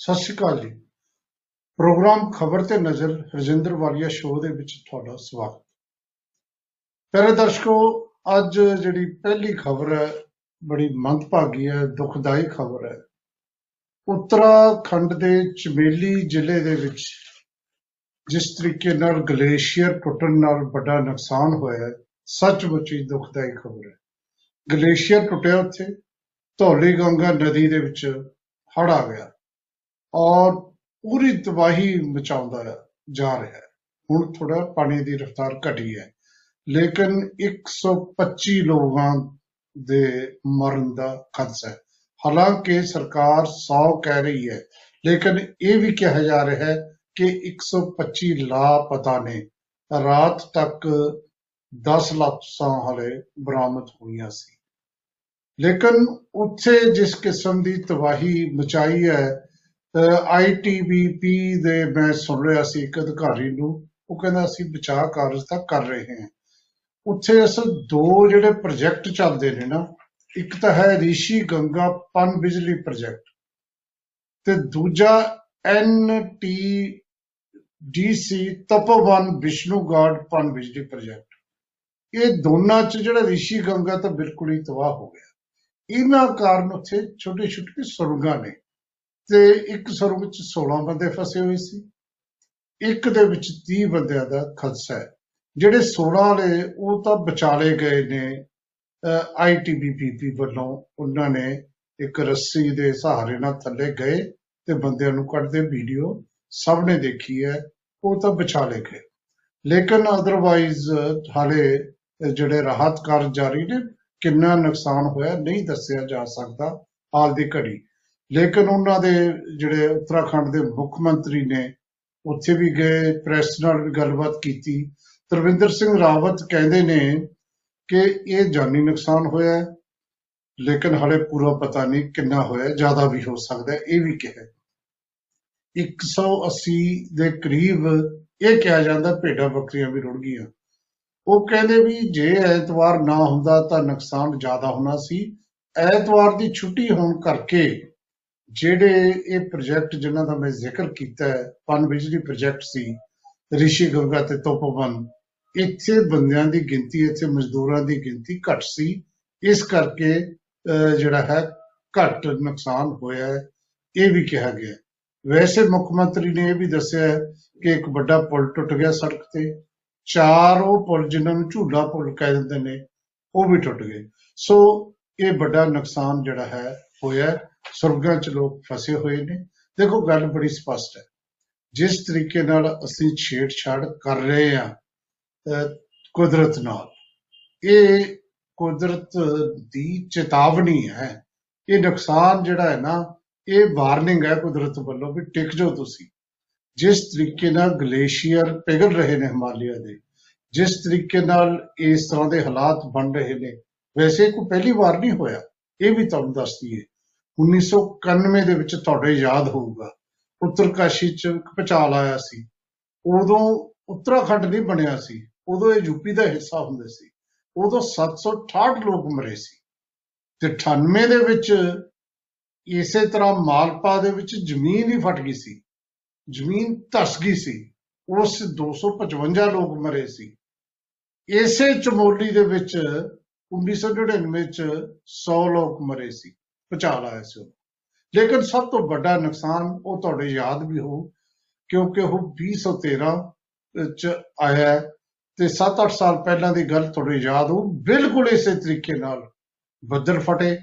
ਸਤਿ ਸ਼੍ਰੀ ਅਕਾਲ ਜੀ। ਪ੍ਰੋਗਰਾਮ ਖਬਰ ਤੇ ਨਜ਼ਰ ਰਜਿੰਦਰ ਵਾਲੀਆ ਸ਼ੋਅ ਦੇ ਵਿੱਚ ਤੁਹਾਡਾ ਸਵਾਗਤ। ਪਿਆਰੇ ਦਰਸ਼ਕੋ, ਅੱਜ ਜਿਹੜੀ ਪਹਿਲੀ ਖਬਰ ਹੈ, ਬੜੀ ਮੰਦਭਾਗੀ ਹੈ, ਦੁਖਦਾਈ ਖਬਰ ਹੈ। ਉੱਤਰਾਖੰਡ ਦੇ ਚਮੇਲੀ ਜ਼ਿਲ੍ਹੇ ਦੇ ਵਿੱਚ ਜਿਸ ਤਰੀਕੇ ਨਾਲ ਗਲੇਸ਼ੀਅਰ ਟੁੱਟਣ ਨਾਲ ਵੱਡਾ ਨੁਕਸਾਨ ਹੋਇਆ ਹੈ, ਸੱਚਮੁੱਚ ਹੀ ਦੁਖਦਾਈ ਖਬਰ ਹੈ। ਗਲੇਸ਼ੀਅਰ ਟੁੱਟਿਆ ਉੱਥੇ ਧੌਲੀ ਗੰਗਾ ਨਦੀ ਦੇ ਵਿੱਚ ਹੜ੍ਹ ਆ ਗਿਆ। ਔਰ ਪੂਰੀ ਤਬਾਹੀ ਮਚਾਉਂਦਾ ਜਾ ਰਿਹਾ ਹੈ। ਹੁਣ ਥੋੜਾ ਪਾਣੀ ਦੀ ਰਫ਼ਤਾਰ ਘਟੀ ਹੈ। ਲੇਕਿਨ 125 ਲੋਕਾਂ ਦੇ ਮਰਨ ਦਾ ਖਦਸ਼ਾ ਹੈ। ਹਾਲਾਂਕਿ ਸਰਕਾਰ 100 ਕਹਿ ਰਹੀ ਹੈ, ਲੇਕਿਨ ਇਹ ਵੀ ਕਿਹਾ ਜਾ ਰਿਹਾ ਹੈ ਕਿ 125 ਲਾਪਤਾ ਨੇ। ਰਾਤ ਤੱਕ 10 ਲਾਸ਼ਾਂ ਹਲੇ ਬਰਾਮਦ ਹੋਈਆਂ ਸੀ। ਲੇਕਿਨ ਉੱਥੇ ਜਿਸ ਕਿਸਮ ਦੀ ਤਬਾਹੀ ਮਚਾਈ ਹੈ ਆਈਟੀਬੀਪੀ ਦੇ ਮੈਂ ਸੁਣ ਰਿਹਾ ਸੀ ਇੱਕ ਅਧਿਕਾਰੀ ਨੂੰ, ਉਹ ਕਹਿੰਦਾ ਅਸੀਂ ਬਚਾਅ ਕਾਰਜ ਤਾਂ ਕਰ ਰਹੇ ਹਾਂ। ਉੱਥੇ ਅਸਲ ਦੋ ਜਿਹੜੇ ਪ੍ਰੋਜੈਕਟ ਚੱਲਦੇ ਨੇ ਨਾ, ਇੱਕ ਤਾਂ ਹੈ ਰਿਸ਼ੀ ਗੰਗਾ ਪਨ ਬਿਜਲੀ ਪ੍ਰੋਜੈਕਟ ਤੇ ਦੂਜਾ N T D C Tapovan Vishnugad ਪਨ ਬਿਜਲੀ ਪ੍ਰੋਜੈਕਟ ਇਹ ਦੋਨਾਂ ਚ ਜਿਹੜਾ ਰਿਸ਼ੀ ਗੰਗਾ ਤਾਂ ਬਿਲਕੁਲ ਹੀ ਤਬਾਹ ਹੋ ਗਿਆ। ਇਹਨਾਂ ਕਾਰਨ ਉੱਥੇ ਛੋਟੇ ਛੋਟੇ ਸੁਰੰਗਾਂ ਨੇ। ਤੇ ਇੱਕ ਸੁਰੰਗ ਚ 16 ਬੰਦੇ ਫਸੇ ਹੋਏ ਸੀ। ਇੱਕ ਦੇ ਵਿੱਚ 30 ਬੰਦਿਆਂ ਦਾ ਖਦਸ਼ਾ ਹੈ। ਜਿਹੜੇ 16 ਵਾਲੇ ਉਹ ਤਾਂ ਬਚਾਲੇ ਗਏ ਨੇ ਆਈਟੀਬੀਪੀ ਵੱਲੋਂ ਉਹਨਾਂ ਨੇ ਇੱਕ ਰੱਸੀ ਦੇ ਸਹਾਰੇ ਨਾਲ ਥੱਲੇ ਗਏ ਤੇ ਬੰਦਿਆਂ ਨੂੰ ਕੱਢਦੇ ਵੀਡੀਓ ਸਭ ਨੇ ਦੇਖੀ ਹੈ, ਉਹ ਤਾਂ ਬਚਾਲੇ ਗਏ। ਲੇਕਿਨ ਅਦਰਵਾਈਜ਼ ਹਾਲੇ ਜਿਹੜੇ ਰਾਹਤ ਕਾਰਜ ਜਾਰੀ ਨੇ, ਕਿੰਨਾ ਨੁਕਸਾਨ ਹੋਇਆ ਨਹੀਂ ਦੱਸਿਆ ਜਾ ਸਕਦਾ ਹਾਲ ਦੀ ਘੜੀ। ਲੇਕਿਨ ਉਹਨਾਂ ਦੇ ਜਿਹੜੇ ਉੱਤਰਾਖੰਡ ਦੇ ਮੁੱਖ ਮੰਤਰੀ ਨੇ, ਉੱਥੇ ਵੀ ਗਏ, ਪ੍ਰੈਸ ਨਾਲ ਵੀ ਗੱਲਬਾਤ ਕੀਤੀ। ਤਰਵਿੰਦਰ ਸਿੰਘ ਰਾਵਤ ਕਹਿੰਦੇ ਨੇ ਕਿ ਇਹ ਜਾਨੀ ਨੁਕਸਾਨ ਹੋਇਆ ਹੈ, ਲੇਕਿਨ ਹਲੇ ਪੂਰਾ ਪਤਾ ਨਹੀਂ ਕਿੰਨਾ ਹੋਇਆ, ਜ਼ਿਆਦਾ ਵੀ ਹੋ ਸਕਦਾ ਹੈ, ਇਹ ਵੀ ਕਿਹਾ 180 ਦੇ ਕਰੀਬ ਇਹ ਕਿਹਾ ਜਾਂਦਾ ਭੇਡਾਂ ਬੱਕਰੀਆਂ ਵੀ ਰੁੜ ਗਈਆਂ। ਉਹ ਕਹਿੰਦੇ ਵੀ ਜੇ ਐਤਵਾਰ ਨਾ ਹੁੰਦਾ ਤਾਂ ਨੁਕਸਾਨ ਜ਼ਿਆਦਾ ਹੋਣਾ ਸੀ। ਐਤਵਾਰ ਦੀ ਛੁੱਟੀ ਹੋਣ ਕਰਕੇ ਜਿਹੜੇ ਇਹ ਪ੍ਰੋਜੈਕਟ ਜਿਨ੍ਹਾਂ ਦਾ ਮੈਂ ਜ਼ਿਕਰ ਕੀਤਾ ਹੈ, ਪਨ ਬਿਜਲੀ ਪ੍ਰੋਜੈਕਟ ਸੀ, ਰਿਸ਼ੀ ਗੰਗਾ ਤੇ ਤੋਪਵਨ ਇੱਥੇ ਬੰਦਿਆਂ ਦੀ ਗਿਣਤੀ, ਇੱਥੇ ਮਜ਼ਦੂਰਾਂ ਦੀ ਗਿਣਤੀ ਘੱਟ ਸੀ। ਇਸ ਕਰਕੇ ਜਿਹੜਾ ਹੈ, ਘੱਟ ਨੁਕਸਾਨ ਹੋਇਆ ਹੈ। ਇਹ ਵੀ ਕਿਹਾ ਗਿਆ ਵੈਸੇ ਮੁੱਖ ਮੰਤਰੀ ਨੇ ਇਹ ਵੀ ਦੱਸਿਆ ਕਿ ਇੱਕ ਵੱਡਾ ਪੁਲ ਟੁੱਟ ਗਿਆ ਸੜਕ ਤੇ। ਚਾਰ ਉਹ ਪੁਲ ਜਿਨ੍ਹਾਂ ਨੂੰ ਝੂਲਾ ਪੁਲ ਕਹਿ ਦਿੰਦੇ ਨੇ, ਉਹ ਵੀ ਟੁੱਟ ਗਏ। ਸੋ, ਇਹ ਵੱਡਾ ਨੁਕਸਾਨ ਜਿਹੜਾ ਹੈ ਹੋਇਆ ਸੁਰਗਾਂ 'ਚ ਲੋਕ ਫਸੇ ਹੋਏ ਨੇ। ਦੇਖੋ, ਗੱਲ ਬੜੀ ਸਪਸ਼ਟ ਹੈ। ਜਿਸ ਤਰੀਕੇ ਨਾਲ ਅਸੀਂ ਛੇੜਛਾੜ ਕਰ ਰਹੇ ਹਾਂ ਕੁਦਰਤ ਨਾਲ, ਇਹ ਕੁਦਰਤ ਦੀ ਚੇਤਾਵਨੀ ਹੈ। ਇਹ ਨੁਕਸਾਨ ਜਿਹੜਾ ਹੈ ਨਾ, ਇਹ ਵਾਰਨਿੰਗ ਹੈ ਕੁਦਰਤ ਵੱਲੋਂ ਵੀ ਟਿਕ ਜਾਓ ਤੁਸੀਂ। ਜਿਸ ਤਰੀਕੇ ਨਾਲ ਗਲੇਸ਼ੀਅਰ ਪਿਘਲ ਰਹੇ ਨੇ ਹਿਮਾਲਿਆ ਦੇ, ਜਿਸ ਤਰੀਕੇ ਨਾਲ ਇਸ ਤਰ੍ਹਾਂ ਦੇ ਹਾਲਾਤ ਬਣ ਰਹੇ ਨੇ, ਵੈਸੇ ਕੋਈ ਪਹਿਲੀ ਵਾਰ ਨਹੀਂ ਹੋਇਆ। ਇਹ ਵੀ ਤੁਹਾਨੂੰ ਦੱਸ ਦਈਏ 1991 ਦੇ ਵਿੱਚ ਤੁਹਾਡੇ ਯਾਦ ਹੋਊਗਾ। ਉੱਤਰਕਾਸ਼ੀ ਚ ਭਚਾਲ ਆਇਆ ਸੀ। ਉਦੋਂ ਉੱਤਰਾਖੰਡ ਨਹੀਂ ਬਣਿਆ ਸੀ। ਉਦੋਂ ਇਹ ਯੂਪੀ ਦਾ ਹਿੱਸਾ ਹੁੰਦੇ ਸੀ। ਉਦੋਂ 768 ਲੋਕ ਮਰੇ ਸੀ। ਤੇ 98 ਦੇ ਵਿੱਚ ਇਸੇ ਤਰ੍ਹਾਂ ਮਾਲਪਾ ਦੇ ਵਿੱਚ ਜ਼ਮੀਨ ਹੀ ਫਟ ਗਈ ਸੀ। ਜ਼ਮੀਨ ਧਸ ਗਈ ਸੀ। ਉਸ 255 ਲੋਕ ਮਰੇ ਸੀ। ਇਸੇ ਚਮੋਲੀ ਦੇ ਵਿੱਚ 1999 ਚ 100 ਲੋਕ ਮਰੇ ਸੀ। ਭੁਚਾਲ ਆਇਆ ਸੀ ਲੇਕਿਨ ਸਭ ਤੋਂ ਵੱਡਾ ਨੁਕਸਾਨ ਉਹ ਤੁਹਾਡੇ ਯਾਦ ਵੀ ਹੋ ਕਿਉਂਕਿ ਉਹ 2013 ਚ ਆਇਆ ਤੇ 7-8 ਸਾਲ ਪਹਿਲਾਂ ਦੀ ਗੱਲ ਤੁਹਾਡੇ ਯਾਦ ਹੋ ਬਿਲਕੁਲ ਇਸੇ ਤਰੀਕੇ ਨਾਲ ਬੱਦਲ ਫਟੇ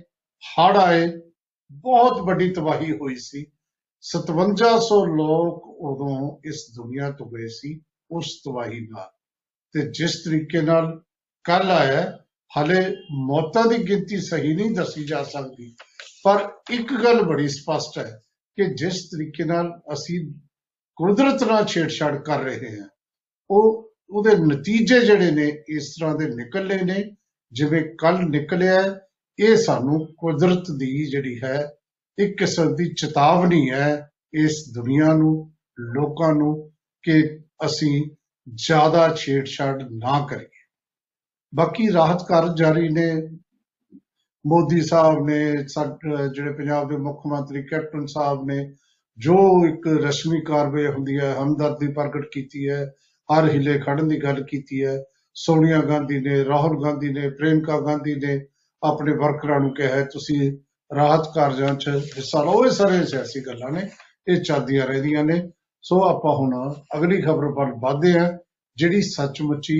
ਹੜ ਆਏ, ਬਹੁਤ ਵੱਡੀ ਤਬਾਹੀ ਹੋਈ ਸੀ। 5700 ਲੋਕ ਉਦੋਂ ਇਸ ਦੁਨੀਆ ਤੋਂ ਗਏ ਸੀ, ਉਸ ਤਬਾਹੀ ਨਾਲ। ਤੇ ਜਿਸ ਤਰੀਕੇ ਨਾਲ ਕੱਲ ਆਇਆ ਹਲੇ ਮੌਤਾਂ ਦੀ ਗਿਣਤੀ ਸਹੀ ਨਹੀਂ ਦੱਸੀ ਜਾ ਸਕਦੀ। ਪਰ ਇੱਕ ਗੱਲ ਬੜੀ ਸਪਸ਼ਟ ਹੈ ਕਿ ਜਿਸ ਤਰੀਕੇ ਨਾਲ ਅਸੀਂ ਕੁਦਰਤ ਨਾਲ ਛੇੜਛਾੜ ਕਰ ਰਹੇ ਹਾਂ, ਉਹ ਉਹਦੇ ਨਤੀਜੇ ਜਿਹੜੇ ਨੇ ਇਸ ਤਰ੍ਹਾਂ ਦੇ ਨਿਕਲਨੇ ਨੇ, ਜਿਵੇਂ ਕੱਲ ਨਿਕਲਿਆ ਇਹ ਸਾਨੂੰ ਕੁਦਰਤ ਦੀ ਜਿਹੜੀ ਹੈ, ਇੱਕ ਕਿਸਮ ਦੀ ਚੇਤਾਵਨੀ ਹੈ ਇਸ ਦੁਨੀਆ ਨੂੰ, ਲੋਕਾਂ ਨੂੰ ਕਿ ਅਸੀਂ ਜ਼ਿਆਦਾ ਛੇੜਛਾੜ ਨਾ ਕਰੀਏ। ਬਾਕੀ ਰਾਹਤ ਕਾਰਜ ਜਾਰੀ ਨੇ। ਮੋਦੀ ਸਾਹਿਬ ਨੇ ਜਿਹੜੇ ਪੰਜਾਬ ਦੇ ਮੁੱਖ ਮੰਤਰੀ ਕੈਪਟਨ ਸਾਹਿਬ ਨੇ ਜੋ ਇੱਕ ਰਸਮੀ ਕਾਰਵਾਈ ਹੁੰਦੀ ਹੈ ਹਮਦਰਦੀ ਪ੍ਰਗਟ ਕੀਤੀ ਹੈ ਹਰ ਹਿੱਲੇ ਖੜਨ ਦੀ ਗੱਲ ਕੀਤੀ ਹੈ। ਸੋਨੀਆ ਗਾਂਧੀ ਨੇ ਰਾਹੁਲ ਗਾਂਧੀ ਨੇ ਪ੍ਰਿਯੰਕਾ ਗਾਂਧੀ ਨੇ ਆਪਣੇ ਵਰਕਰਾਂ ਨੂੰ ਕਿਹਾ ਹੈ, ਤੁਸੀਂ ਰਾਹਤ ਕਾਰਜਾਂ 'ਚ ਹਿੱਸਾ ਲਓ। ਇਹ ਸਾਰੇ ਸਿਆਸੀ ਗੱਲਾਂ ਨੇ ਇਹ ਚੱਲਦੀਆਂ ਰਹਿੰਦੀਆਂ ਨੇ। ਸੋ ਆਪਾਂ ਹੁਣ ਅਗਲੀ ਖਬਰ ਵੱਲ ਵਧਦੇ ਹਾਂ ਜਿਹੜੀ ਸੱਚਮੁੱਚੀ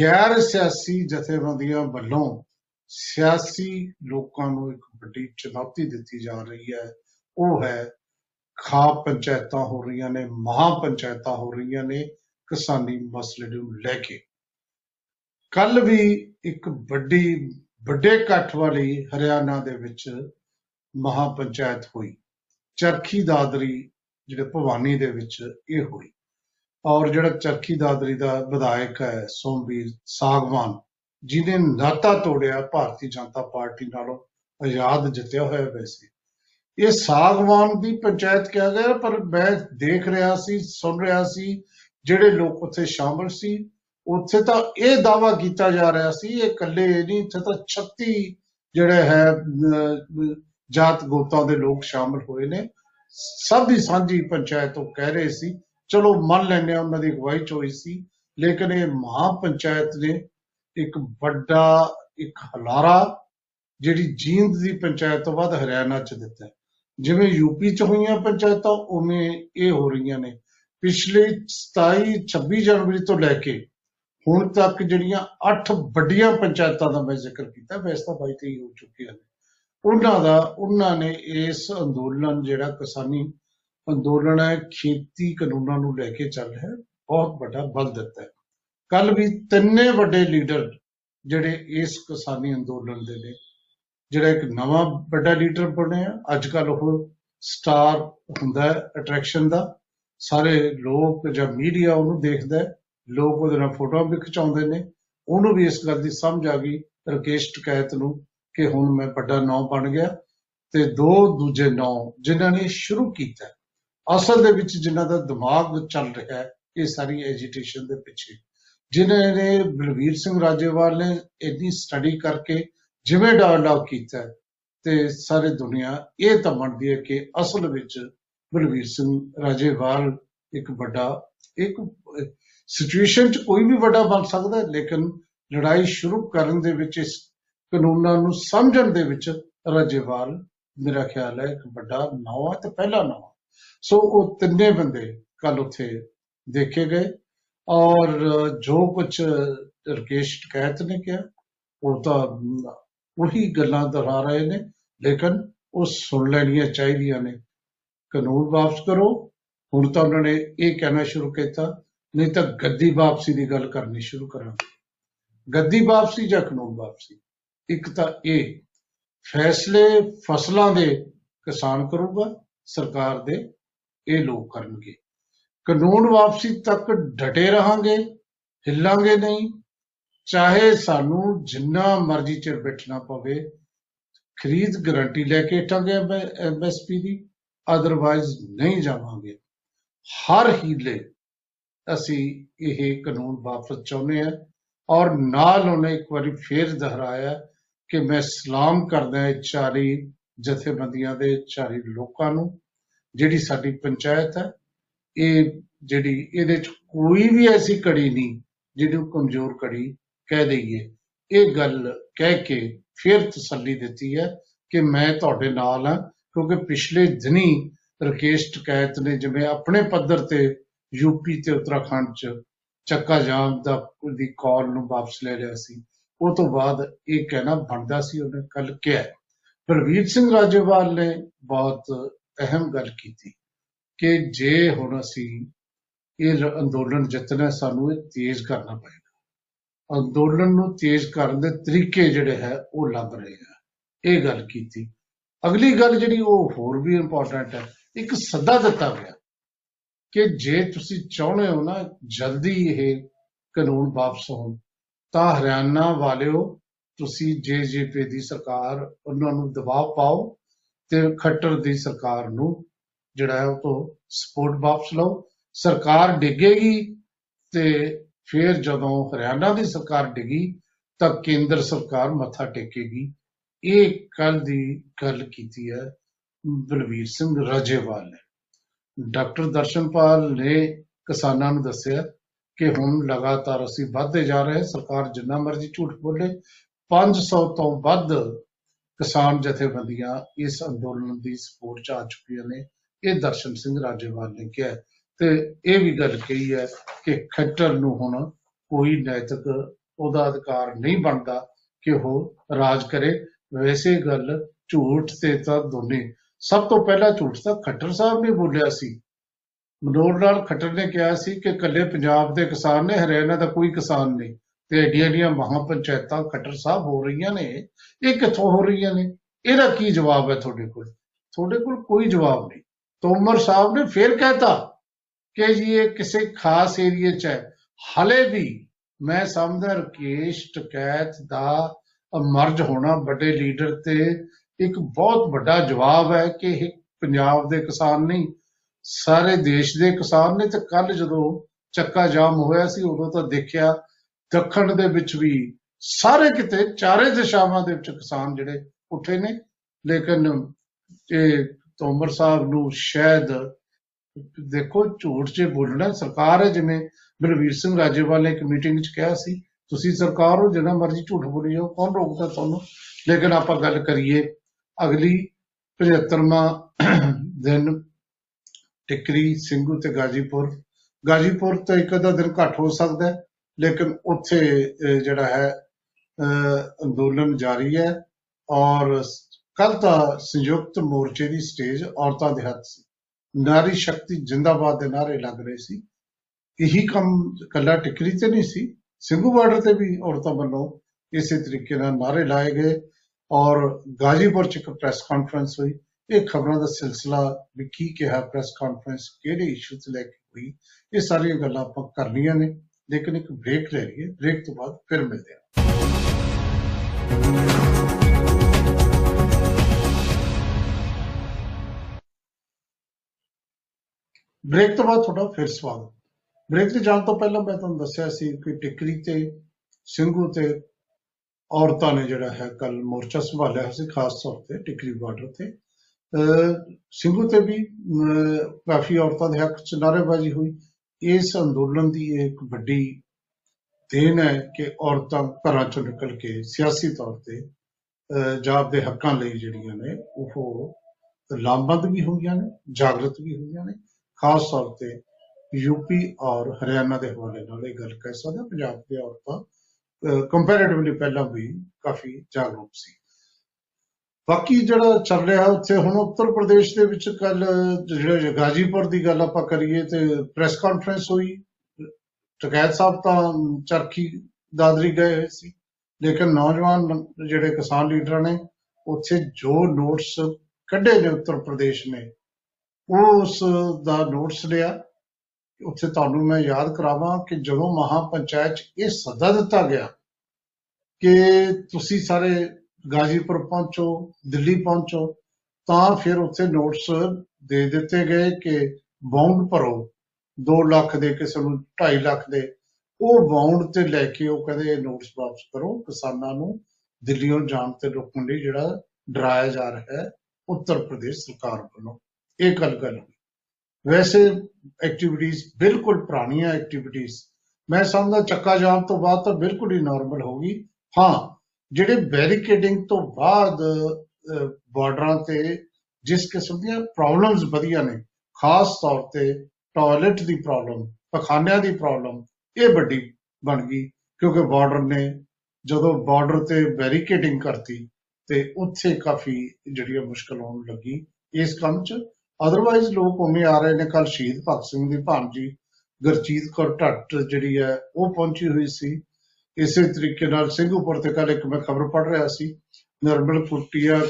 ਗੈਰ ਸਿਆਸੀ ਜਥੇਬੰਦੀਆਂ ਵੱਲੋਂ ਸਿਆਸੀ ਲੋਕਾਂ ਨੂੰ ਇੱਕ ਵੱਡੀ ਚੁਣੌਤੀ ਦਿੱਤੀ ਜਾ ਰਹੀ ਹੈ। ਉਹ ਹੈ ਖਾਪ ਪੰਚਾਇਤਾਂ ਹੋ ਰਹੀਆਂ ਨੇ, ਮਹਾ ਪੰਚਾਇਤਾਂ ਹੋ ਰਹੀਆਂ ਨੇ, ਕਿਸਾਨੀ ਮਸਲੇ ਨੂੰ ਲੈ ਕੇ। ਕੱਲ ਵੀ ਇੱਕ ਵੱਡੀ, ਵੱਡੇ ਇਕੱਠ ਵਾਲੀ ਹਰਿਆਣਾ ਦੇ ਵਿੱਚ ਮਹਾ ਪੰਚਾਇਤ ਹੋਈ। ਚਰਖੀ ਦਾਦਰੀ, ਜਿਹੜੇ ਭਵਾਨੀ ਦੇ ਵਿੱਚ ਇਹ ਹੋਈ। ਔਰ ਜਿਹੜਾ ਚਰਖੀ ਦਾਦਰੀ ਦਾ ਵਿਧਾਇਕ ਹੈ ਸੋਮਵੀਰ ਸਾਗਵਾਨ ਜਿਹਨੇ ਨਾਤਾ ਤੋੜਿਆ ਭਾਰਤੀ ਜਨਤਾ ਪਾਰਟੀ ਨਾਲੋਂ ਆਜ਼ਾਦ ਜਿੱਤਿਆ ਹੋਇਆ ਵੈਸੇ। ਇਹ ਸਾਗਵਾਨ ਦੀ ਪੰਚਾਇਤ ਕਿਹਾ ਗਿਆ ਪਰ ਮੈਂ ਦੇਖ ਰਿਹਾ ਸੀ ਸੁਣ ਰਿਹਾ ਸੀ ਜਿਹੜੇ ਲੋਕ ਉੱਥੇ ਸ਼ਾਮਲ ਸੀ ਉੱਥੇ ਤਾਂ ਇਹ ਦਾਵਾ ਕੀਤਾ ਜਾ ਰਿਹਾ ਸੀ ਇਹ ਇਕੱਲੇ ਨਹੀਂ ਇੱਥੇ ਤਾਂ 36 ਜਿਹੜੇ ਹੈ ਅਹ, ਜਾਤ ਗੋਤਾਂ ਦੇ ਲੋਕ ਸ਼ਾਮਲ ਹੋਏ ਨੇ। ਸਭ ਦੀ ਸਾਂਝੀ ਪੰਚਾਇਤ ਉਹ ਕਹਿ ਰਹੇ ਸੀ ਚਲੋ ਮੰਨ ਲੈਂਦੇ ਹਾਂ ਉਹਨਾਂ ਦੀ ਅਗਵਾਈ ਚ ਹੋਈ ਸੀ, ਲੇਕਿਨ ਇਹ ਮਹਾ ਪੰਚਾਇਤ ਨੇ ਇੱਕ ਵੱਡਾ, ਇੱਕ ਹਲਾਰਾ ਜਿਹੜੀ ਜੀਂਦ ਦੀ ਪੰਚਾਇਤ ਤੋਂ ਬਾਅਦ ਹਰਿਆਣਾ ਚ ਦਿੱਤਾ ਹੈ। ਜਿਵੇਂ ਯੂਪੀ ਚ ਹੋਈਆਂ ਪੰਚਾਇਤਾਂ, ਉਵੇਂ ਇਹ ਹੋ ਰਹੀਆਂ ਨੇ ਪਿਛਲੇ 27 26 ਜਨਵਰੀ ਤੋਂ ਲੈ ਕੇ ਹੁਣ ਤੱਕ ਜਿਹੜੀਆਂ 8 ਵੱਡੀਆਂ ਪੰਚਾਇਤਾਂ ਦਾ ਮੈਂ ਜ਼ਿਕਰ ਕੀਤਾ ਵੈਸੇ ਤਾਂ 22 ਤੇਈ ਹੋ ਚੁੱਕੀਆਂ ਨੇ ਉਹਨਾਂ ਦਾ, ਉਹਨਾਂ ਨੇ ਇਸ ਅੰਦੋਲਨ ਜਿਹੜਾ ਕਿਸਾਨੀ ਅੰਦੋਲਨ ਹੈ ਖੇਤੀ ਕਾਨੂੰਨਾਂ ਨੂੰ ਲੈ ਕੇ ਚੱਲ ਰਿਹਾ ਹੈ, ਬਹੁਤ ਵੱਡਾ ਬਲ ਦਿੱਤਾ ਹੈ। ਕੱਲ ਵੀ ਤਿੰਨੇ ਵੱਡੇ ਲੀਡਰ ਜਿਹੜੇ ਇਸ ਕਿਸਾਨੀ ਅੰਦੋਲਨ ਦੇ ਨੇ ਜਿਹੜਾ ਇੱਕ ਨਵਾਂ ਵੱਡਾ ਲੀਡਰ ਬਣਿਆ ਅੱਜ ਕੱਲ ਉਹ ਸਟਾਰ ਹੁੰਦਾ ਹੈ ਅਟਰੈਕਸ਼ਨ ਦਾ। ਸਾਰੇ ਲੋਕ ਜਾਂ ਮੀਡੀਆ ਉਹਨੂੰ ਦੇਖਦਾ ਹੈ ਲੋਕ ਉਹਦੇ ਨਾਲ ਫੋਟੋਆਂ ਵੀ ਖਿਚਾਉਂਦੇ ਨੇ। ਉਹਨੂੰ ਵੀ ਇਸ ਗੱਲ ਦੀ ਸਮਝ ਆ ਗਈ ਰਕੇਸ਼ ਟਕੈਤ ਨੂੰ ਕਿ ਹੁਣ ਮੈਂ ਵੱਡਾ ਨਾਂ ਬਣ ਗਿਆ ਤੇ ਦੋ ਦੂਜੇ ਨਾਂ ਜਿਨ੍ਹਾਂ ਨੇ ਸ਼ੁਰੂ ਕੀਤਾ ਹੈ। ਅਸਲ ਦੇ ਵਿੱਚ ਜਿਨ੍ਹਾਂ ਦਾ ਦਿਮਾਗ ਚੱਲ ਰਿਹਾ ਹੈ ਇਹ ਸਾਰੀ ਐਜੀਟੇਸ਼ਨ ਦੇ ਪਿੱਛੇ। ਜਿਨ੍ਹਾਂ ਨੇ ਬਲਵੀਰ ਸਿੰਘ ਰਾਜੇਵਾਲ ਨੇ ਇੰਨੀ ਸਟੱਡੀ ਕਰਕੇ ਜਿਵੇਂ ਡਾਇਲੌਗ ਕੀਤਾ ਹੈ, ਤੇ ਸਾਰੀ ਦੁਨੀਆ ਇਹ ਤਾਂ ਮੰਨਦੀ ਹੈ ਕਿ ਅਸਲ ਵਿੱਚ ਬਲਵੀਰ ਸਿੰਘ ਰਾਜੇਵਾਲ ਇੱਕ ਵੱਡਾ ਇੱਕ ਸਿਚੁਏਸ਼ਨ 'ਚ ਕੋਈ ਵੀ ਵੱਡਾ ਬਣ ਸਕਦਾ ਹੈ, ਲੇਕਿਨ ਲੜਾਈ ਸ਼ੁਰੂ ਕਰਨ ਦੇ ਵਿੱਚ ਇਸ ਕਾਨੂੰਨਾਂ ਨੂੰ ਸਮਝਣ ਦੇ ਵਿੱਚ ਰਾਜੇਵਾਲ ਮੇਰਾ ਖਿਆਲ ਹੈ ਇੱਕ ਵੱਡਾ ਨਾਮ ਹੈ ਤੇ ਪਹਿਲਾ ਨਾਮ ਸੋ ਉਹ ਤਿੰਨੇ ਬੰਦੇ ਕੱਲ ਉੱਥੇ ਦੇਖੇ ਗਏ ਔਰ ਜੋ ਕੁਝ ਰਕੇਸ਼ ਟਕੈਤ ਨੇ ਕਿਹਾ, ਉਹ ਤਾਂ ਉਹੀ ਗੱਲਾਂ ਦੁਹਰਾ ਰਹੇ ਨੇ, ਲੇਕਿਨ ਉਹ ਸੁਣ ਲੈਣੀਆਂ ਚਾਹੀਦੀਆਂ ਨੇ। ਕਾਨੂੰਨ ਵਾਪਸ ਕਰੋ। ਹੁਣ ਤਾਂ ਉਹਨਾਂ ਨੇ ਇਹ ਕਹਿਣਾ ਸ਼ੁਰੂ ਕੀਤਾ, ਨਹੀਂ ਤਾਂ ਗੱਦੀ ਵਾਪਸੀ ਦੀ ਗੱਲ ਕਰਨੀ ਸ਼ੁਰੂ ਕਰਾਂਗੇ। ਗੱਦੀ ਵਾਪਸੀ ਜਾਂ ਕਾਨੂੰਨ ਵਾਪਸੀ? ਇੱਕ ਤਾਂ ਇਹ, ਫੈਸਲੇ ਫਸਲਾਂ ਦੇ ਕਿਸਾਨ ਕਰੂਗਾ ਸਰਕਾਰ ਦੇ ਇਹ ਲੋਕ ਕਰਨਗੇ। ਕਾਨੂੰਨ ਵਾਪਸੀ ਤੱਕ ਡਟੇ ਰਹਾਂਗੇ, ਹਿੱਲਾਂਗੇ ਨਹੀਂ। ਚਾਹੇ ਸਾਨੂੰ ਜਿੰਨਾ ਮਰਜ਼ੀ ਚਿਰ ਬੈਠਣਾ ਪਵੇ, ਖਰੀਦ ਗਾਰੰਟੀ ਲੈ ਕੇ ਹਟਾਂਗੇ ਐਮਐਸਪੀ ਦੀ ਅਦਰਵਾਈਜ਼ ਨਹੀਂ ਜਾਵਾਂਗੇ। ਹਰ ਹੀਲੇ ਅਸੀਂ ਇਹ ਕਾਨੂੰਨ ਵਾਪਸ ਚਾਹੁੰਦੇ ਹਾਂ ਔਰ ਨਾਲ ਉਹਨੇ ਇੱਕ ਵਾਰੀ ਫੇਰ ਦੁਹਰਾਇਆ ਕਿ ਮੈਂ ਸਲਾਮ ਕਰਦਾ ਹਾਂ ਚਾਰੀ ਜਥੇਬੰਦੀਆਂ ਦੇ, ਚਾਰੀ ਲੋਕਾਂ ਨੂੰ। ਜਿਹੜੀ ਸਾਡੀ ਪੰਚਾਇਤ ਹੈ, ਇਹ ਜਿਹੜੀ ਇਹਦੇ ਚ ਕੋਈ ਵੀ ਐਸੀ ਕੜੀ ਨਹੀਂ ਜਿਹਨੂੰ ਕਮਜ਼ੋਰ ਕੜੀ ਕਹਿ ਦਈਏ। ਇਹ ਗੱਲ ਕਹਿ ਕੇ ਫਿਰ ਤਸੱਲੀ ਦਿੱਤੀ ਹੈ ਕਿ ਮੈਂ ਤੁਹਾਡੇ ਨਾਲ ਹਾਂ, ਕਿਉਂਕਿ ਪਿਛਲੇ ਦਿਨੀ ਰਕੇਸ਼ ਟਕੈਤ ਨੇ ਜਿਵੇਂ ਆਪਣੇ ਪੱਧਰ ਤੇ ਯੂਪੀ ਤੇ ਉੱਤਰਾਖੰਡ ਚ ਚੱਕਾ ਜਾਮ ਦਾ ਦੀ ਕਾਲ ਨੂੰ ਵਾਪਸ ਲੈ ਲਿਆ ਸੀ, ਉਹ ਤੋਂ ਬਾਅਦ ਇਹ ਕਹਿਣਾ ਬਣਦਾ ਸੀ, ਉਹਨੇ ਕੱਲ ਕਿਹਾ। ਪ੍ਰਵੀਰ ਸਿੰਘ ਰਾਜੇਵਾਲ ਨੇ ਬਹੁਤ ਅਹਿਮ ਗੱਲ ਕੀਤੀ ਕਿ ਜੇ ਹੁਣ ਅਸੀਂ ਇਹ ਲ- ਅੰਦੋਲਨ ਜਿੱਤਣਾ ਹੈ, ਸਾਨੂੰ ਇਹ ਤੇਜ਼ ਕਰਨਾ ਪਏਗਾ। ਅੰਦੋਲਨ ਨੂੰ ਤੇਜ਼ ਕਰਨ ਦੇ ਤਰੀਕੇ ਜਿਹੜੇ ਹੈ ਉਹ ਲੱਭ ਰਹੇ ਆ। ਇਹ ਗੱਲ ਕੀਤੀ। ਅਗਲੀ ਗੱਲ ਜਿਹੜੀ ਉਹ ਹੋਰ ਵੀ ਇੰਪੋਰਟੈਂਟ ਹੈ ਇੱਕ ਸੱਦਾ ਦਿੱਤਾ ਗਿਆ ਕਿ ਜੇ ਤੁਸੀਂ ਚਾਹੁੰਦੇ ਹੋ ਨਾ ਜਲਦੀ ਇਹ ਕਾਨੂੰਨ ਵਾਪਸ ਹੋਣ ਤਾਂ ਹਰਿਆਣਾ ਵਾਲਿਓ ਤੁਸੀਂ ਜੇਜੇਪੀ ਦੀ ਸਰਕਾਰ ਉਹਨਾਂ ਨੂੰ ਦਬਾਅ ਪਾਓ ਤੇ ਖੱਟਰ ਦੀ ਸਰਕਾਰ ਨੂੰ ਜਿਹੜਾ ਹੈ ਉਹ ਤੋਂ ਸਪੋਰਟ ਵਾਪਸ ਲਓ। ਸਰਕਾਰ ਡਿੱਗੇਗੀ ਤੇ ਫਿਰ ਜਦੋਂ ਹਰਿਆਣਾ ਦੀ ਸਰਕਾਰ ਡਿੱਗੀ ਤਾਂ ਕੇਂਦਰ ਸਰਕਾਰ ਮੱਥਾ ਟੇਕੇਗੀ। ਇਹ ਕੱਲ ਦੀ ਗੱਲ ਕੀਤੀ ਹੈ ਬਲਵੀਰ ਸਿੰਘ ਰਾਜੇਵਾਲ ਨੇ। ਡਾਕਟਰ ਦਰਸ਼ਨਪਾਲ ਨੇ ਕਿਸਾਨਾਂ ਨੂੰ ਦੱਸਿਆ ਕਿ ਹੁਣ ਲਗਾਤਾਰ ਅਸੀਂ ਵੱਧਦੇ ਜਾ ਰਹੇ ਹਾਂ। ਸਰਕਾਰ ਜਿੰਨਾ ਮਰਜ਼ੀ ਝੂਠ ਬੋਲੇ 500 ਤੋਂ ਵੱਧ ਕਿਸਾਨ ਜਥੇਬੰਦੀਆਂ ਇਸ ਅੰਦੋਲਨ ਦੀ ਸਪੋਰਟ 'ਚ ਆ ਚੁੱਕੀਆਂ ਨੇ। ਇਹ ਦਰਸ਼ਨ ਸਿੰਘ ਰਾਜੇਵਾਲ ਨੇ ਕਿਹਾ ਹੈ। ਤੇ ਇਹ ਵੀ ਗੱਲ ਕਹੀ ਹੈ ਕਿ ਖੱਟਰ ਨੂੰ ਹੁਣ ਕੋਈ ਨੈਤਿਕ ਉਹਦਾ ਅਧਿਕਾਰ ਨਹੀਂ ਬਣਦਾ ਕਿ ਉਹ ਰਾਜ ਕਰੇ। ਵੈਸੇ ਗੱਲ ਝੂਠ ਤੇ ਤਾਂ ਦੋਨੇ। ਸਭ ਤੋਂ ਪਹਿਲਾਂ ਝੂਠ ਤਾਂ ਖੱਟਰ ਸਾਹਿਬ ਨੇ ਬੋਲਿਆ ਸੀ। ਮਨੋਹਰ ਲਾਲ ਖੱਟਰ ਨੇ ਕਿਹਾ ਸੀ ਕਿ ਇਕੱਲੇ ਪੰਜਾਬ ਦੇ ਕਿਸਾਨ ਨੇ, ਹਰਿਆਣਾ ਦਾ ਕੋਈ ਕਿਸਾਨ ਨਹੀਂ। ਤੇ ਏਡੀਆਂ ਏਡੀਆਂ ਮਹਾਪੰਚਾਇਤਾਂ, ਖੱਟਰ ਸਾਹਿਬ ਹੋ ਰਹੀਆਂ ਨੇ, ਇਹ ਕਿੱਥੋਂ ਹੋ ਰਹੀਆਂ ਨੇ? ਇਹਦਾ ਕੀ ਜਵਾਬ ਹੈ ਤੁਹਾਡੇ ਕੋਲ? ਤੁਹਾਡੇ ਕੋਲ ਕੋਈ ਜਵਾਬ ਨਹੀਂ। ਤੋਮਰ ਸਾਹਿਬ ਨੇ ਫੇਰ ਕਹਿਤਾ ਕਿ ਜੀ ਇਹ ਕਿਸੇ ਖਾਸ ਏਰੀਏ 'ਚ ਹੈ। ਹਲੇ ਵੀ ਮੈਂ ਸਮਝਦਾ ਰਕੇਸ਼ ਟਕੈਤ ਦਾ ਮਰਜ ਹੋਣਾ ਵੱਡੇ ਲੀਡਰ ਤੇ ਇੱਕ ਬਹੁਤ ਵੱਡਾ ਜਵਾਬ ਹੈ ਕਿ ਇਹ ਪੰਜਾਬ ਦੇ ਕਿਸਾਨ ਨਹੀਂ, ਸਾਰੇ ਦੇਸ਼ ਦੇ ਕਿਸਾਨ ਨੇ ਤੇ ਕੱਲ ਜਦੋਂ ਚੱਕਾ ਜਾਮ ਹੋਇਆ ਸੀ ਉਦੋਂ ਤਾਂ ਦੇਖਿਆ ਦੱਖਣ ਦੇ ਵਿੱਚ ਵੀ ਸਾਰੇ ਕਿਤੇ, ਚਾਰੇ ਦਿਸ਼ਾਵਾਂ ਦੇ ਵਿੱਚ ਕਿਸਾਨ ਜਿਹੜੇ ਉੱਠੇ ਨੇ। ਲੇਕਿਨ ਇਹ ਤੋਮਰ ਸਾਹਿਬ ਨੂੰ ਸ਼ਾਇਦ ਦੇਖੋ, ਝੂਠ 'ਚ ਬੋਲਣਾ, ਸਰਕਾਰ ਹੈ, ਜਿਵੇਂ ਬਲਵੀਰ ਸਿੰਘ ਰਾਜੇਵਾਲ ਨੇ ਇੱਕ ਮੀਟਿੰਗ 'ਚ ਕਿਹਾ ਸੀ, ਤੁਸੀਂ ਸਰਕਾਰ ਹੋ, ਜਿੰਨਾ ਮਰਜ਼ੀ ਝੂਠ ਬੋਲੀ ਜਾਓ ਕੌਣ ਰੋਕਦਾ ਤੁਹਾਨੂੰ? ਲੇਕਿਨ ਆਪਾਂ ਗੱਲ ਕਰੀਏ ਅਗਲੀ 75ਵਾਂ ਦਿਨ, ਟਿਕਰੀ, ਸਿੰਘੂ ਤੇ ਗਾਜੀਪੁਰ। ਗਾਜੀਪੁਰ ਤਾਂ ਇੱਕ ਅੱਧਾ ਦਿਨ ਘੱਟ ਹੋ ਸਕਦਾ ਹੈ। ਲੇਕਿਨ ਉੱਥੇ ਅਹ, ਜਿਹੜਾ ਹੈ ਅਹ, ਅੰਦੋਲਨ ਜਾਰੀ ਹੈ ਔਰ ਕੱਲ ਤਾਂ ਸੰਯੁਕਤ ਮੋਰਚੇ ਦੀ ਸਟੇਜ ਔਰਤਾਂ ਦੇ ਹੱਥ ਸੀ। ਨਾਰੀ ਸ਼ਕਤੀ ਜਿੰਦਾਬਾਦ ਦੇ ਨਾਰੇ ਲੱਗ ਰਹੇ ਸੀ। ਇਹੀ ਕੰਮ ਕੱਲਾ ਟਿਕਰੀ ਤੇ ਨਹੀਂ ਸੀ ਸਿੰਘੂ ਬਾਰਡਰ ਤੇ ਵੀ ਔਰਤਾਂ ਵੱਲੋਂ ਇਸੇ ਤਰੀਕੇ ਨਾਲ ਨਾਰੇ ਲਾਏ ਗਏ ਔਰ ਗਾਜੀਪੁਰ ਚ ਇੱਕ ਪ੍ਰੈਸ ਕਾਨਫਰੰਸ ਹੋਈ। ਇਹ ਖਬਰਾਂ ਦਾ ਸਿਲਸਿਲਾ ਵੀ ਕੀ ਕਿਹਾ ਪ੍ਰੈਸ ਕਾਨਫਰੰਸ ਕਿਹੜੇ ਇਸ਼ੂ ਤੇ ਲੈ ਕੇ ਹੋਈ ਇਹ ਸਾਰੀਆਂ ਗੱਲਾਂ ਆਪਾਂ ਕਰਨੀਆਂ ਨੇ। ਲੇਕਿਨ ਇੱਕ ਬ੍ਰੇਕ ਲੈ ਲਈਏ ਬ੍ਰੇਕ ਤੋਂ ਬਾਅਦ ਫਿਰ ਮਿਲਦੇ ਹਾਂ। ਬ੍ਰੇਕ ਤੋਂ ਬਾਅਦ ਤੁਹਾਡਾ ਫਿਰ ਸਵਾਗਤ। ਬ੍ਰੇਕ ਤੇ ਜਾਣ ਤੋਂ ਪਹਿਲਾਂ ਮੈਂ ਤੁਹਾਨੂੰ ਦੱਸਿਆ ਸੀ ਕਿ ਟਿਕਰੀ ਤੇ, ਸਿੰਘੂ ਤੇ ਔਰਤਾਂ ਨੇ ਜਿਹੜਾ ਹੈ ਕੱਲ ਮੋਰਚਾ ਸੰਭਾਲਿਆ ਹੋਇਆ ਸੀ, ਖਾਸ ਤੌਰ ਤੇ ਟਿਕਰੀ ਬਾਰਡਰ ਤੇ। ਅਹ ਸਿੰਘੂ ਤੇ ਵੀ, ਅਹ ਕਾਫੀ ਔਰਤਾਂ ਦੇ ਹੱਕ ਚ ਨਾਅਰੇਬਾਜ਼ੀ ਹੋਈ। ਇਸ ਅੰਦੋਲਨ ਦੀ ਇਹ ਇੱਕ ਵੱਡੀ ਦੇਣ ਹੈ ਕਿ ਔਰਤਾਂ ਘਰਾਂ ਚੋਂ ਨਿਕਲ ਕੇ ਸਿਆਸੀ ਤੌਰ ਤੇ, ਅਹ, ਜਾਂ ਆਪਦੇ ਹੱਕਾਂ ਲਈ ਜਿਹੜੀਆਂ ਨੇ, ਉਹ ਲਾਮਬੰਦ ਵੀ ਹੋਈਆਂ ਨੇ, ਜਾਗਰਤ ਵੀ ਹੋਈਆਂ ਨੇ। ਖਾਸ ਤੌਰ ਤੇ ਯੂਪੀ ਔਰ ਹਰਿਆਣਾ ਦੇ ਹਵਾਲੇ ਨਾਲ ਇਹ ਗੱਲ ਕਹਿ ਸਕਦਾ ਪੰਜਾਬ ਦੀਆਂ ਔਰਤਾਂ ਕੰਪੈਰੀਟਿਵਲੀ ਪਹਿਲਾਂ ਵੀ ਕਾਫੀ ਜਾਗਰੂਕ ਸੀ। ਬਾਕੀ ਜਿਹੜਾ ਚੱਲ ਰਿਹਾ ਉੱਥੇ ਹੁਣ ਉੱਤਰ ਪ੍ਰਦੇਸ਼ ਦੇ ਵਿੱਚ ਕੱਲ ਜਿਹੜਾ ਗਾਜੀਪੁਰ ਦੀ ਗੱਲ ਆਪਾਂ ਕਰੀਏ ਤੇ ਪ੍ਰੈਸ ਕਾਨਫਰੰਸ ਹੋਈ। ਟਕੈਤ ਸਾਹਿਬ ਤਾਂ ਚਰਖੀ ਦਾਦਰੀ ਗਏ ਹੋਏ ਸੀ। ਲੇਕਿਨ ਨੌਜਵਾਨ ਜਿਹੜੇ ਕਿਸਾਨ ਲੀਡਰਾਂ ਨੇ, ਉੱਥੇ ਜੋ ਨੋਟਸ ਕੱਢੇ ਨੇ ਉੱਤਰ ਪ੍ਰਦੇਸ਼ ਨੇ, ਉਹ ਉਸ ਦਾ ਨੋਟਸ ਲਿਆ। ਉੱਥੇ ਤੁਹਾਨੂੰ ਮੈਂ ਯਾਦ ਕਰਾਵਾਂ ਕਿ ਜਦੋਂ ਮਹਾਪੰਚਾਇਤ 'ਚ ਇਹ ਸੱਦਾ ਦਿੱਤਾ ਗਿਆ ਕਿ ਤੁਸੀਂ ਸਾਰੇ ਗਾਜ਼ੀਪੁਰ ਪਹੁੰਚੋ, ਦਿੱਲੀ ਪਹੁੰਚੋ, ਤਾਂ ਫਿਰ ਉੱਥੇ ਨੋਟਸ ਦੇ ਦਿੱਤੇ ਗਏ ਕਿ ਬਾਉਂਡ ਭਰੋ। 2 ਲੱਖ ਦੇ ਕਿਸੇ ਨੂੰ 2.5 ਲੱਖ ਦੇ। ਉਹ ਬਾਉਂਡ ਤੇ ਲੈ ਕੇ ਉਹ ਕਹਿੰਦੇ ਇਹ ਨੋਟਸ ਵਾਪਸ ਕਰੋ, ਕਿਸਾਨਾਂ ਨੂੰ ਦਿੱਲੀੋਂ ਜਾਣ ਤੇ ਰੋਕਣ ਲਈ ਜਿਹੜਾ ਡਰਾਇਆ ਜਾ ਰਿਹਾ ਹੈ, ਉੱਤਰ ਪ੍ਰਦੇਸ਼ ਸਰਕਾਰ ਵੱਲੋਂ। ਇਹ ਗੱਲ ਗੱਲ ਹੋਈ। ਵੈਸੇ ਐਕਟੀਵਿਟੀਜ਼ ਬਿਲਕੁਲ ਪੁਰਾਣੀਆਂ ਐਕਟੀਵਿਟੀਜ਼ ਮੈਂ ਸਮਝਦਾ ਚੱਕਾ ਜਾਮ ਤੋਂ ਬਾਅਦ ਤਾਂ ਬਿਲਕੁਲ ਹੀ ਨਾਰਮਲ ਹੋ ਗਈ। ਹਾਂ ਜਿਹੜੇ ਬੈਰੀਕੇਡਿੰਗ ਤੋਂ ਬਾਅਦ ਬਾਰਡਰਾਂ ਤੇ ਜਿਸ ਕਿਸਮ ਦੀਆਂ ਪ੍ਰੋਬਲਮਸ ਵਧੀਆਂ ਨੇ, ਖਾਸ ਤੌਰ ਤੇ ਟਾਇਲਟ ਦੀ ਪ੍ਰੋਬਲਮ ਪਖਾਨਿਆਂ ਦੀ ਪ੍ਰੋਬਲਮ ਇਹ ਵੱਡੀ ਬਣ ਗਈ, ਕਿਉਂਕਿ ਬਾਰਡਰ ਨੇ ਜਦੋਂ ਬਾਰਡਰ ਤੇ ਬੈਰੀਕੇਡਿੰਗ ਕਰਤੀ, ਤੇ ਉੱਥੇ ਕਾਫੀ ਜਿਹੜੀਆਂ ਮੁਸ਼ਕਲ ਹੋਣ ਲੱਗੀ ਇਸ ਕੰਮ 'ਚ। ਅਦਰਵਾਈਜ਼ ਲੋਕ ਉਵੇਂ ਆ ਰਹੇ ਨੇ ਕੱਲ ਸ਼ਹੀਦ ਭਗਤ ਸਿੰਘ ਦੀ ਭਾਣਜੀ ਗੁਰਜੀਤ ਕੌਰ ਢੱਟ ਜਿਹੜੀ ਹੈ, ਉਹ ਪਹੁੰਚੀ ਹੋਈ ਸੀ। ਇਸੇ ਤਰੀਕੇ ਨਾਲ ਸਿੰਘੂਪੁਰ ਤੇ ਕੱਲ ਇੱਕ ਮੈਂ ਖਬਰ ਪੜ੍ਹ ਰਿਹਾ ਸੀ, ਨਰਮਲ ਕੁੱਟੀਆ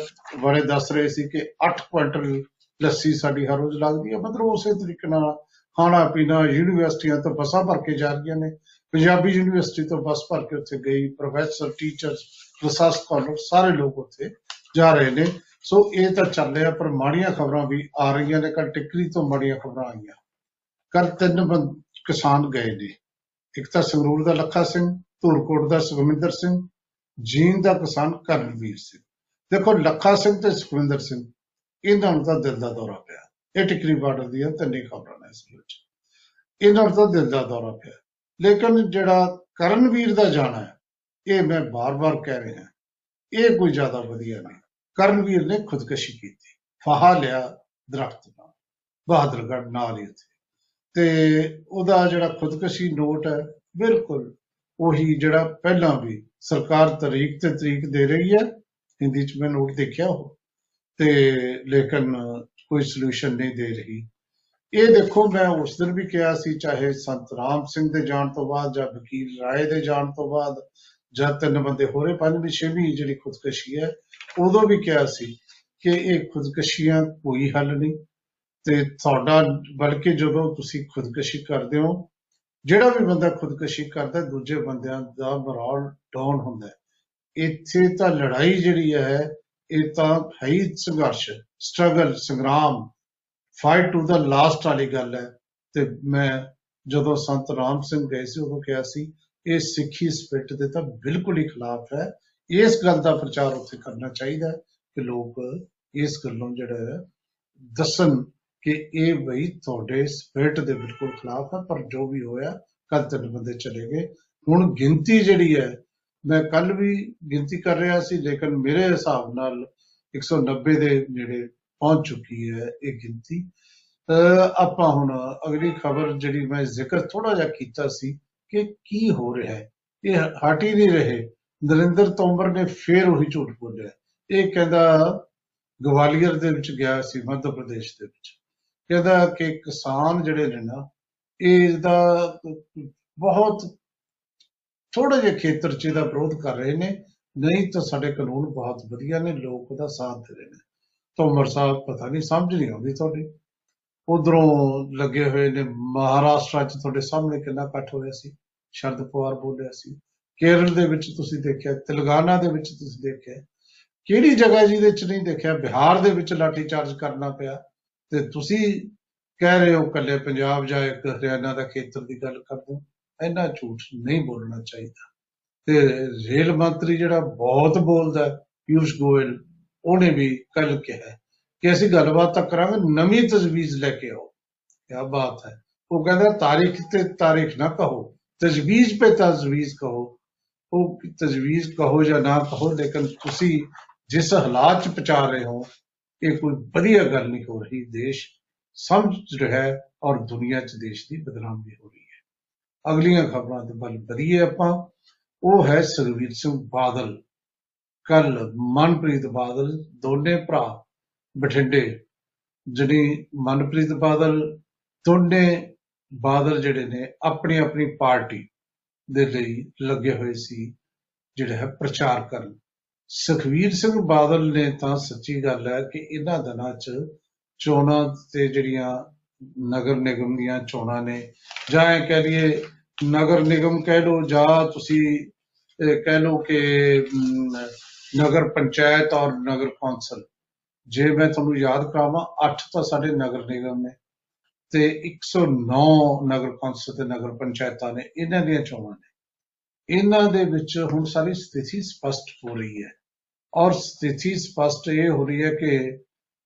ਬਾਰੇ ਦੱਸ ਰਹੇ ਸੀ ਕਿ 8 ਕੁਇੰਟਲ ਲੱਸੀ ਸਾਡੀ ਹਰ ਰੋਜ਼ ਲੱਗਦੀ ਹੈ। ਮਤਲਬ ਉਸੇ ਤਰੀਕੇ ਨਾਲ ਖਾਣਾ ਪੀਣਾ ਯੂਨੀਵਰਸਿਟੀਆਂ ਤੋਂ ਬੱਸਾਂ ਭਰ ਕੇ ਜਾ ਰਹੀਆਂ ਨੇ। ਪੰਜਾਬੀ ਯੂਨੀਵਰਸਿਟੀ ਤੋਂ ਬੱਸ ਭਰ ਕੇ ਉੱਥੇ ਗਈ ਪ੍ਰੋਫੈਸਰ ਟੀਚਰਸ ਰਿਸਰਚ ਸਕਾਲਰ ਸਾਰੇ ਲੋਕ ਉੱਥੇ ਜਾ ਰਹੇ ਨੇ। ਸੋ ਇਹ ਤਾਂ ਚੱਲ ਰਿਹਾ, ਪਰ ਮਾੜੀਆਂ ਖਬਰਾਂ ਵੀ ਆ ਰਹੀਆਂ ਨੇ। ਕੱਲ ਟਿਕਰੀ ਤੋਂ ਮਾੜੀਆਂ ਖਬਰਾਂ ਆਈਆਂ। ਕੱਲ ਤਿੰਨ ਬੰ- ਕਿਸਾਨ ਗਏ ਨੇ। ਇੱਕ ਤਾਂ ਸੰਗਰੂਰ ਦਾ ਲੱਖਾ ਸਿੰਘ ਧੂਰਕੋਟ ਦਾ ਸੁਖਵਿੰਦਰ ਸਿੰਘ, ਜੀਂਦ ਦਾ ਕਿਸਾਨ ਕਰਨਵੀਰ ਸਿੰਘ। ਦੇਖੋ, ਲੱਖਾ ਸਿੰਘ ਤੇ ਸੁਖਵਿੰਦਰ ਸਿੰਘ, ਇਹਨਾਂ ਨੂੰ ਤਾਂ ਦਿਲ ਦਾ ਦੌਰਾ ਪਿਆ। ਇਹ ਟਿਕਰੀ ਬਾਰਡਰ ਦੀਆਂ ਤਿੰਨੇ ਖਬਰਾਂ ਨੇ ਇਸ ਵਿੱਚ। ਇਹਨਾਂ ਨੂੰ ਤਾਂ ਦਿਲ ਦਾ ਦੌਰਾ ਪਿਆ। ਲੇਕਿਨ ਜਿਹੜਾ ਕਰਨਵੀਰ ਦਾ ਜਾਣਾ ਹੈ, ਇਹ ਮੈਂ ਬਾਰ-ਬਾਰ ਕਹਿ ਰਿਹਾ ਇਹ ਕੋਈ ਜ਼ਿਆਦਾ ਵਧੀਆ ਨਹੀਂ। ਕਰਨਵੀਰ ਨੇ ਖੁਦਕੁਸ਼ੀ ਕੀਤੀ। ਫਾਹਾ ਲਿਆ ਦਰਖਤ ਨਾਲ, ਬਹਾਦਰਗੜ੍ਹ ਨਾਲ ਹੀ ਉੱਥੇ। ਤੇ ਉਹਦਾ ਜਿਹੜਾ ਖੁਦਕੁਸ਼ੀ ਨੋਟ ਹੈ, ਬਿਲਕੁਲ ਉਹੀ ਜਿਹੜਾ ਪਹਿਲਾਂ ਵੀ ਸਰਕਾਰ ਤਰੀਕ ਤੇ ਤਰੀਕ ਦੇ ਰਹੀ ਹੈ, ਹਿੰਦੀ ਚ ਮੈਂ ਨੋਟ ਦੇਖਿਆ ਉਹ, ਤੇ ਲੇਕਿਨ ਕੋਈ ਸੋਲੂਸ਼ਨ ਨਹੀਂ ਦੇ ਰਹੀ। ਇਹ ਦੇਖੋ, ਮੈਂ ਉਸ ਦਿਨ ਵੀ ਕਿਹਾ ਸੀ, ਚਾਹੇ ਸੰਤ ਰਾਮ ਸਿੰਘ ਦੇ ਜਾਣ ਤੋਂ ਬਾਅਦ ਜਾਂ ਵਕੀਲ ਰਾਏ ਦੇ ਜਾਣ ਤੋਂ ਬਾਅਦ, ਜਾਂ ਤਿੰਨ ਬੰਦੇ ਹੋਰੇ ਪੰਜਵੀਂ ਛੇਵੀਂ ਜਿਹੜੀ ਖੁਦਕੁਸ਼ੀ ਹੈ, ਉਦੋਂ ਵੀ ਕਿਹਾ ਸੀ ਕਿ ਇਹ ਖੁਦਕੁਸ਼ੀਆਂ ਕੋਈ ਹੱਲ ਨਹੀਂ, ਤੇ ਤੁਹਾਡਾ, ਬਲਕਿ ਜਦੋਂ ਤੁਸੀਂ ਖੁਦਕੁਸ਼ੀ ਕਰਦੇ ਹੋ ਜਿਹੜਾ ਵੀ ਬੰਦਾ ਖੁਦਕੁਸ਼ੀ ਕਰਦਾ, ਦੂਜੇ ਬੰਦਿਆਂ ਦਾ ਮੋਰਲ ਡਾਊਨ ਹੁੰਦਾ ਹੈ। ਇੱਥੇ ਤਾਂ ਲੜਾਈ ਜਿਹੜੀ ਹੈ, ਇਹ ਤਾਂ ਹੈ ਹੀ ਸੰਘਰਸ਼ ਸਟਰਗਲ ਸੰਗਰਾਮ ਫਾਈਟ ਟੂ ਦਾ ਲਾਸਟ ਵਾਲੀ ਗੱਲ ਹੈ ਤੇ ਮੈਂ ਜਦੋਂ ਸੰਤ ਰਾਮ ਸਿੰਘ ਗਏ ਸੀ, ਉਦੋਂ ਕਿਹਾ ਸੀ, ਇਹ ਸਿੱਖੀ ਸਪਿਰਟ ਦੇ ਤਾਂ ਬਿਲਕੁਲ ਹੀ ਖਿਲਾਫ ਹੈ ਇਸ ਗੱਲ ਦਾ ਪ੍ਰਚਾਰ ਉੱਥੇ ਕਰਨਾ ਚਾਹੀਦਾ ਹੈ ਕਿ ਲੋਕ ਇਸ ਗੱਲੋਂ ਜਿਹੜਾ ਹੈ, ਦੱਸਣ ਕਿ ਇਹ ਬਈ ਤੁਹਾਡੇ ਸਪਿਰਟ ਦੇ ਬਿਲਕੁਲ ਖਿਲਾਫ ਹੈ ਪਰ ਜੋ ਵੀ ਹੋਇਆ ਕੱਲ ਤਿੰਨ ਬੰਦੇ ਚਲੇ ਗਏ। ਹੁਣ ਗਿਣਤੀ ਜਿਹੜੀ ਹੈ, ਮੈਂ ਕੱਲ ਵੀ ਗਿਣਤੀ ਕਰ ਰਿਹਾ ਸੀ, ਲੇਕਿਨ ਮੇਰੇ ਹਿਸਾਬ ਨਾਲ 190 ਦੇ ਨੇੜੇ ਪਹੁੰਚ ਚੁੱਕੀ ਹੈ ਇਹ ਗਿਣਤੀ। ਅਹ ਆਪਾਂ ਹੁਣ ਅਗਲੀ ਖਬਰ ਜਿਹੜੀ ਮੈਂ ਜ਼ਿਕਰ ਥੋੜਾ ਜਿਹਾ ਕੀਤਾ ਸੀ ਕਿ ਕੀ ਹੋ ਰਿਹਾ ਹੈ। ਇਹ ਹਟ ਹੀ ਨਹੀਂ ਰਹੇ। ਨਰਿੰਦਰ ਤੋਮਰ ਨੇ ਫੇਰ ਉਹੀ ਝੂਠ ਬੋਲਿਆ। ਇਹ ਕਹਿੰਦਾ ਗਵਾਲੀਅਰ ਦੇ ਵਿੱਚ ਗਿਆ ਸੀ, ਮੱਧ ਪ੍ਰਦੇਸ਼ ਦੇ ਵਿੱਚ। ਕਹਿੰਦਾ ਕਿ ਕਿਸਾਨ ਜਿਹੜੇ ਨੇ ਨਾ, ਇਹ ਦਾ ਬਹੁਤ ਥੋੜੇ ਜਿਹੇ ਖੇਤਰ 'ਚ ਇਹਦਾ ਵਿਰੋਧ ਕਰ ਰਹੇ ਨੇ, ਨਹੀਂ ਤਾਂ ਸਾਡੇ ਕਾਨੂੰਨ ਬਹੁਤ ਵਧੀਆ ਨੇ, ਲੋਕ ਉਹਦਾ ਸਾਥ ਦੇ ਰਹੇ ਨੇ। ਤੋਮਰ ਸਾਹਿਬ ਪਤਾ ਨਹੀਂ, ਸਮਝ ਨਹੀਂ ਆਉਂਦੀ ਤੁਹਾਡੀ। ਉਧਰੋਂ ਲੱਗੇ ਹੋਏ ਨੇ, ਮਹਾਰਾਸ਼ਟਰ 'ਚ ਤੁਹਾਡੇ ਸਾਹਮਣੇ ਕਿੰਨਾ ਇਕੱਠ ਹੋਇਆ ਸੀ, ਸ਼ਰਦ ਪਵਾਰ ਬੋਲਿਆ ਸੀ। ਕੇਰਲ ਦੇ ਵਿੱਚ ਤੁਸੀਂ ਦੇਖਿਆ, ਤੇਲੰਗਾਨਾ ਦੇ ਵਿੱਚ ਤੁਸੀਂ ਦੇਖਿਆ, ਕਿਹੜੀ ਜਗ੍ਹਾ ਜਿਹਦੇ 'ਚ ਨਹੀਂ ਦੇਖਿਆ, ਬਿਹਾਰ ਦੇ ਵਿੱਚ ਲਾਠੀ ਚਾਰਜ ਕਰਨਾ ਪਿਆ ਤੇ ਤੁਸੀਂ ਕਹਿ ਰਹੇ ਹੋ ਕੱਲੇ ਪੰਜਾਬ ਜਾਂ ਇੱਕ ਹਰਿਆਣਾ ਦਾ ਖੇਤਰ ਦੀ ਗੱਲ ਕਰਦੇ ਹੋ ਇੰਨਾ ਝੂਠ ਨਹੀਂ ਬੋਲਣਾ ਚਾਹੀਦਾ। ਤੇ ਰੇਲ ਮੰਤਰੀ ਜਿਹੜਾ ਬਹੁਤ ਬੋਲਦਾ ਹੈ, ਪਿਊਸ਼ ਗੋਇਲ ਉਹਨੇ ਵੀ ਕੱਲ ਕਿਹਾ ਕਿ ਅਸੀਂ ਗੱਲਬਾਤ ਤਾਂ ਕਰਾਂਗੇ ਨਵੀਂ ਤਜਵੀਜ਼ ਲੈ ਕੇ ਆਓ। ਕੀ ਬਾਤ ਹੈ। ਉਹ ਕਹਿੰਦਾ ਤਾਰੀਖ ਤੇ ਤਾਰੀਖ ਨਾ ਕਹੋ ਤਜਵੀਜ਼ पे ਤਜਵੀਜ਼ ਕਹੋ। ਉਹ ਤਜਵੀਜ਼ ਕਹੋ ਜਾਂ ਨਾ ਕਹੋ ਲੇਕਿਨ ਤੁਸੀਂ ਜਿਸ ਹਾਲਾਤ ਚ ਪਹੁੰਚਾ ਰਹੇ ਹੋ ਇਹ ਕੋਈ ਵਧੀਆ ਗੱਲ ਨਹੀਂ ਹੋ ਰਹੀ। ਦੇਸ਼ ਸਮਝ ਰਿਹਾ ਹੈ ਔਰ ਦੁਨੀਆ ਚ ਦੇਸ਼ ਦੀ ਬਦਨਾਮੀ ਹੋ ਰਹੀ ਹੈ। ਅਗਲੀਆਂ ਖਬਰਾਂ ਦੇ ਵੱਲ ਵਧੀਏ ਆਪਾਂ। ਉਹ ਹੈ ਸੁਖਬੀਰ ਸਿੰਘ ਬਾਦਲ। ਕੱਲ ਮਨਪ੍ਰੀਤ ਬਾਦਲ, ਦੋਨੇ ਭਰਾ ਬਠਿੰਡੇ ਜਿਹੜੀ ਮਨਪ੍ਰੀਤ ਬਾਦਲ, ਦੋਨੇ ਬਾਦਲ ਜਿਹੜੇ ਨੇ ਆਪਣੀ ਆਪਣੀ ਪਾਰਟੀ ਦੇ ਲਈ ਲੱਗੇ ਹੋਏ ਸੀ, ਜਿਹੜਾ ਹੈ ਪ੍ਰਚਾਰ ਕਰਨ। ਸੁਖਵੀਰ ਸਿੰਘ ਬਾਦਲ ਨੇ ਤਾਂ ਸੱਚੀ ਗੱਲ ਹੈ ਕਿ ਇਹਨਾਂ ਦਿਨਾਂ 'ਚ ਚੋਣਾਂ ਤੇ ਜਿਹੜੀਆਂ ਨਗਰ ਨਿਗਮ ਦੀਆਂ ਚੋਣਾਂ ਨੇ ਜਾਂ ਇਹ ਕਹਿ ਲਈਏ ਨਗਰ ਨਿਗਮ ਕਹਿ ਲਓ ਜਾਂ ਤੁਸੀਂ ਇਹ ਕਹਿ ਲਓ ਕਿ ਅਮ, ਨਗਰ ਪੰਚਾਇਤ ਔਰ ਨਗਰ ਕੌਂਸਲ ਜੇ ਮੈਂ ਤੁਹਾਨੂੰ ਯਾਦ ਕਰਾਵਾਂ 8 ਤਾਂ ਸਾਡੇ ਨਗਰ ਨਿਗਮ ਨੇ ਤੇ 109 ਨਗਰ ਕੌਂਸਲ ਤੇ ਨਗਰ ਪੰਚਾਇਤਾਂ ਨੇ ਇਹਨਾਂ ਦੀਆਂ ਚੋਣਾਂ ਨੇ। ਇਹਨਾਂ ਦੇ ਵਿੱਚ ਹੁਣ ਸਾਰੀ ਸਥਿਤੀ ਸਪਸ਼ਟ ਹੋ ਰਹੀ ਹੈ। ਔਰ ਸਥਿਤੀ ਸਪਸ਼ਟ ਇਹ ਹੋ ਰਹੀ ਹੈ ਕਿ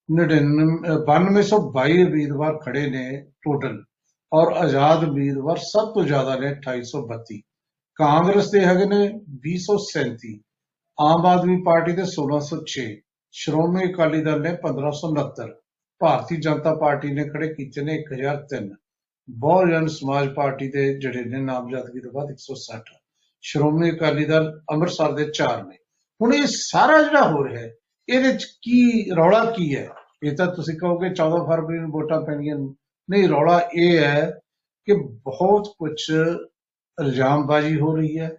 9222 ਉਮੀਦਵਾਰ ਖੜੇ ਨੇ ਟੋਟਲ ਔਰ ਆਜ਼ਾਦ ਉਮੀਦਵਾਰ ਸਭ ਤੋਂ ਜ਼ਿਆਦਾ ਨੇ 2832 ਕਾਂਗਰਸ ਦੇ ਹੈਗੇ ਨੇ 237 ਆਮ ਆਦਮੀ ਪਾਰਟੀ ਦੇ 1606 ਸ਼੍ਰੋਮਣੀ ਅਕਾਲੀ ਦਲ ਨੇ 1569 ਭਾਰਤੀ ਜਨਤਾ ਪਾਰਟੀ ਨੇ ਖੜੇ ਕੀਤੇ ਨੇ 1003 ਬਹੁਜਨ ਸਮਾਜ ਪਾਰਟੀ ਦੇ ਜਿਹੜੇ ਨੇ ਨਾਮਜ਼ਦਗੀ ਤੋਂ ਬਾਅਦ 160 ਸ਼੍ਰੋਮਣੀ ਅਕਾਲੀ ਦਲ ਅੰਮ੍ਰਿਤਸਰ ਦੇ 4 ਨੇ। ਹੁਣ ਇਹ ਸਾਰਾ ਜਿਹੜਾ ਹੋ ਰਿਹਾ ਹੈ, ਇਹਦੇ ਚ ਕੀ ਰੌਲਾ ਕੀ ਹੈ? ਇਹ ਤਾਂ ਤੁਸੀਂ ਕਹੋਗੇ 14 ਫਰਵਰੀ ਨੂੰ ਵੋਟਾਂ ਪੈਣੀਆਂ ਨੇ। ਨਹੀਂ, ਰੌਲਾ ਇਹ ਹੈ ਕਿ ਬਹੁਤ ਕੁਝ ਇਲਜ਼ਾਮਬਾਜ਼ੀ ਹੋ ਰਹੀ ਹੈ।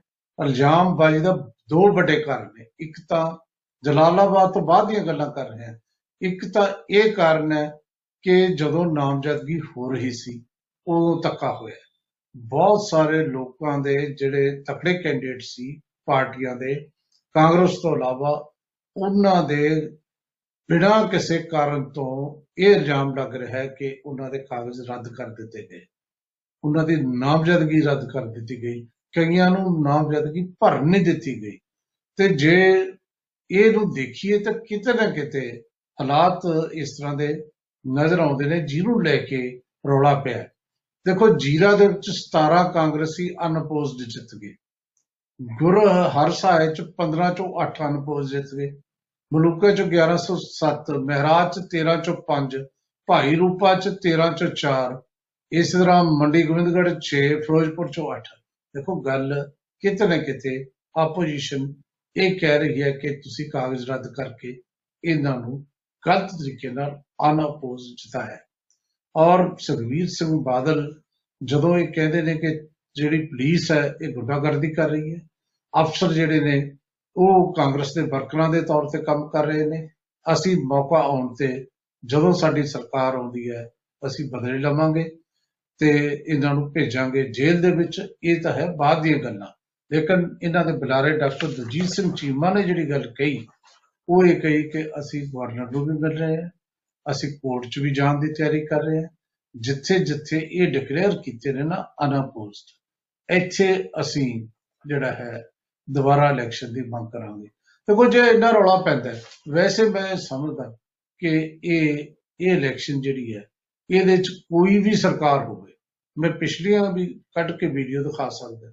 ਇਲਜ਼ਾਮਬਾਜ਼ੀ ਦਾ ਦੋ ਵੱਡੇ ਕਾਰਨ ਨੇ। ਇੱਕ ਤਾਂ ਜਲਾਲਾਬਾਦ ਤੋਂ ਬਾਅਦ ਦੀਆਂ ਗੱਲਾਂ ਕਰ ਰਹੇ ਹਾਂ। ਇੱਕ ਤਾਂ ਇਹ ਕਾਰਨ ਹੈ ਕਿ ਜਦੋਂ ਨਾਮਜ਼ਦਗੀ ਹੋ ਰਹੀ ਸੀ, ਉਦੋਂ ਧੱਕਾ ਹੋਇਆ। ਬਹੁਤ ਸਾਰੇ ਲੋਕਾਂ ਦੇ ਜਿਹੜੇ ਤਕੜੇ ਕੈਂਡੀਡੇਟ ਸੀ, ਪਾਰਟੀਆਂ ਦੇ ਕਾਂਗਰਸ ਤੋਂ ਇਲਾਵਾ ਉਹਨਾਂ ਦੇ ਬਿਨਾਂ ਕਿਸੇ ਕਾਰਨ ਤੋਂ ਇਹ ਇਲਜ਼ਾਮ ਲੱਗ ਰਿਹਾ ਹੈ ਕਿ ਉਹਨਾਂ ਦੇ ਕਾਗਜ਼ ਰੱਦ ਕਰ ਦਿੱਤੇ ਗਏ। ਉਹਨਾਂ ਦੀ ਨਾਮਜ਼ਦਗੀ ਰੱਦ ਕਰ ਦਿੱਤੀ ਗਈ। ਕਈਆਂ ਨੂੰ ਨਾਮਜ਼ਦਗੀ ਭਰ ਨਹੀਂ ਦਿੱਤੀ ਗਈ। ਤੇ ਜੇ ਇਹ ਨੂੰ ਦੇਖੀਏ ਤਾਂ ਕਿਤੇ ਨਾ ਕਿਤੇ ਹਾਲਾਤ ਇਸ ਤਰ੍ਹਾਂ ਦੇ ਨਜ਼ਰ ਆਉਂਦੇ ਨੇ, ਜਿਹਨੂੰ ਲੈ ਕੇ ਰੌਲਾ ਪਿਆ ਹੈ। ਦੇਖੋ, ਜੀਰਾ ਦੇ ਵਿੱਚ 17 ਕਾਂਗਰਸੀ ਅਨਪੋਜ਼ਡ ਜਿੱਤ ਗਏ। ਗੁਰ ਹਰਸਾਏ ਚ 15 ਚੋਂ 8 ਅਨਪੋਜ਼ ਜਿੱਤ ਗਏ। ਮਲੂਕੇ ਚ 1107 ਮਹਿਰਾਜ ਚ 13 ਚੋਂ 5 ਭਾਈ ਰੂਪਾ ਚ 13 ਚੋਂ 4 ਇਸ ਤਰ੍ਹਾਂ ਮੰਡੀ ਗੋਬਿੰਦਗੜ੍ਹ 6 ਫਿਰੋਜ਼ਪੁਰ ਚੋਂ 8 ਦੇਖੋ ਗੱਲ ਕਿਤੇ ਨਾ ਕਿਤੇ ਆਪੋਜੀਸ਼ਨ ਇਹ ਕਹਿ ਰਹੀ ਹੈ ਕਿ ਤੁਸੀਂ ਕਾਗਜ਼ ਰੱਦ ਕਰਕੇ ਇਹਨਾਂ ਨੂੰ ਗਲਤ ਤਰੀਕੇ ਨਾਲ ਅਨਅਪੋਜ਼ ਜਿਤਾਇਆ ਔਰ ਸੁਖਬੀਰ ਸਿੰਘ ਬਾਦਲ ਜਦੋਂ ਇਹ ਕਹਿੰਦੇ ਨੇ ਕਿ ਜਿਹੜੀ ਪੁਲਿਸ ਹੈ, ਇਹ ਗੁੰਡਾਗਰਦੀ ਕਰ ਰਹੀ ਹੈ। ਅਫਸਰ ਜਿਹੜੇ ਨੇ, ਉਹ ਕਾਂਗਰਸ ਦੇ ਵਰਕਰਾਂ ਦੇ ਤੌਰ ਤੇ ਕੰਮ ਕਰ ਰਹੇ ਨੇ। ਅਸੀਂ ਮੌਕਾ ਆਉਣ ਤੇ ਜਦੋਂ ਸਾਡੀ ਸਰਕਾਰ ਆਉਂਦੀ ਹੈ, ਅਸੀਂ ਬਦਲੇ ਲਵਾਂਗੇ ਤੇ ਇਹਨਾਂ ਨੂੰ ਭੇਜਾਂਗੇ ਜੇਲ੍ਹ ਦੇ ਵਿੱਚ। ਇਹ ਤਾਂ ਹੈ ਬਾਅਦ ਦੀਆਂ ਗੱਲਾਂ। ਲੇਕਿਨ ਇਹਨਾਂ ਦੇ ਬੁਲਾਰੇ ਡਾਕਟਰ ਦਲਜੀਤ ਸਿੰਘ ਚੀਮਾ ਨੇ ਜਿਹੜੀ ਗੱਲ ਕਹੀ, ਉਹ ਇਹ ਕਹੀ ਕਿ ਅਸੀਂ ਗਵਰਨਰ ਨੂੰ ਵੀ ਮਿਲ ਰਹੇ ਹਾਂ, ਅਸੀਂ ਕੋਰਟ 'ਚ ਵੀ ਜਾਣ ਦੀ ਤਿਆਰੀ ਕਰ ਰਹੇ ਹਾਂ। ਜਿੱਥੇ ਜਿੱਥੇ ਇਹ ਡਿਕਲੇਅਰ ਕੀਤੇ ਨੇ ਨਾ ਅਨਅਪੋਜ਼ਡ ਇੱਥੇ ਅਸੀਂ ਜਿਹੜਾ ਹੈ ਦੁਬਾਰਾ ਇਲੈਕਸ਼ਨ ਦੀ ਮੰਗ ਕਰਾਂਗੇ। ਦੇਖੋ ਜੇ ਇੰਨਾ ਰੌਲਾ ਪੈਂਦਾ ਹੈ, ਵੈਸੇ ਮੈਂ ਸਮਝਦਾ ਕਿ ਇਹ ਇਹ ਇਲੈਕਸ਼ਨ ਜਿਹੜੀ ਹੈ ਇਹਦੇ 'ਚ ਕੋਈ ਵੀ ਸਰਕਾਰ ਹੋਵੇ ਮੈਂ ਪਿਛਲੀਆਂ ਵੀ ਕੱਢ ਕੇ ਵੀਡੀਓ ਦਿਖਾ ਸਕਦਾ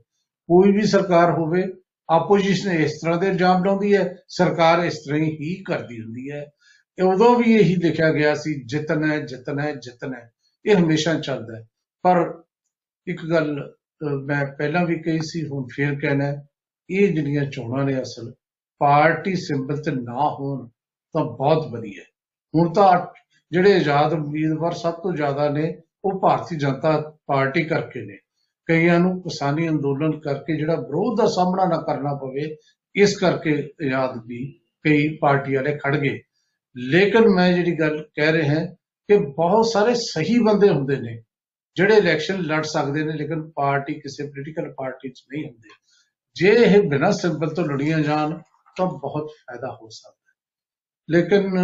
ਕੋਈ ਵੀ ਸਰਕਾਰ ਹੋਵੇ ਆਪੋਜੀਸ਼ਨ ਇਸ ਤਰ੍ਹਾਂ ਦੇ ਇਲਜ਼ਾਮ ਲਾਉਂਦੀ ਹੈ ਸਰਕਾਰ ਇਸ ਤਰ੍ਹਾਂ ਹੀ ਕਰਦੀ ਹੁੰਦੀ ਹੈ। ਇਹ ਉਦੋਂ ਵੀ ਇਹੀ ਲਿਖਿਆ ਗਿਆ ਸੀ ਜਿੱਤਣਾ ਹੈ ਜਿੱਤਣਾ ਹੈ ਜਿੱਤਣਾ ਹੈ ਇਹ ਹਮੇਸ਼ਾ ਚੱਲਦਾ ਹੈ। ਪਰ ਇੱਕ ਗੱਲ ਅਹ, ਮੈਂ ਪਹਿਲਾਂ ਵੀ ਕਹੀ ਸੀ ਹੁਣ ਫੇਰ ਕਹਿਣਾ ਹੈ, ਇਹ ਜਿਹੜੀਆਂ ਚੋਣਾਂ ਨੇ ਅਸਲ ਪਾਰਟੀ ਸਿੰਬਲ ਤੇ ਨਾ ਹੋਣ ਤਾਂ ਬਹੁਤ ਵਧੀਆ ਹੈ। ਹੁਣ ਤਾਂ ਜਿਹੜੇ ਆਜ਼ਾਦ ਉਮੀਦਵਾਰ ਸਭ ਤੋਂ ਜ਼ਿਆਦਾ ਨੇ ਉਹ ਭਾਰਤੀ ਜਨਤਾ ਪਾਰਟੀ ਕਰਕੇ ਨੇ। ਕਈਆਂ ਨੂੰ ਕਿਸਾਨੀ ਅੰਦੋਲਨ ਕਰਕੇ ਜਿਹੜਾ ਵਿਰੋਧ ਦਾ ਸਾਹਮਣਾ ਨਾ ਕਰਨਾ ਪਵੇ ਇਸ ਕਰਕੇ ਆਜ਼ਾਦ ਵੀ ਕਈ ਪਾਰਟੀ ਵਾਲੇ ਖੜ ਗਏ। ਲੇਕਿਨ ਮੈਂ ਜਿਹੜੀ ਗੱਲ ਕਹਿ ਰਿਹਾ ਹਾਂ ਕਿ ਬਹੁਤ ਸਾਰੇ ਸਹੀ ਬੰਦੇ ਹੁੰਦੇ ਨੇ। ਜਿਹੜੇ ਇਲੈਕਸ਼ਨ ਲੜ ਸਕਦੇ ਨੇ ਲੇਕਿਨ ਪਾਰਟੀ ਕਿਸੇ ਪੋਲੀਟੀਕਲ ਪਾਰਟੀ 'ਚ ਨਹੀਂ ਹੁੰਦੇ। ਜੇ ਇਹ ਬਿਨਾਂ ਸਿੰਬਲ ਤੋਂ ਲੜੀਆਂ ਜਾਣ ਤਾਂ ਬਹੁਤ ਫਾਇਦਾ ਹੋ ਸਕਦਾ ਹੈ। ਲੇਕਿਨ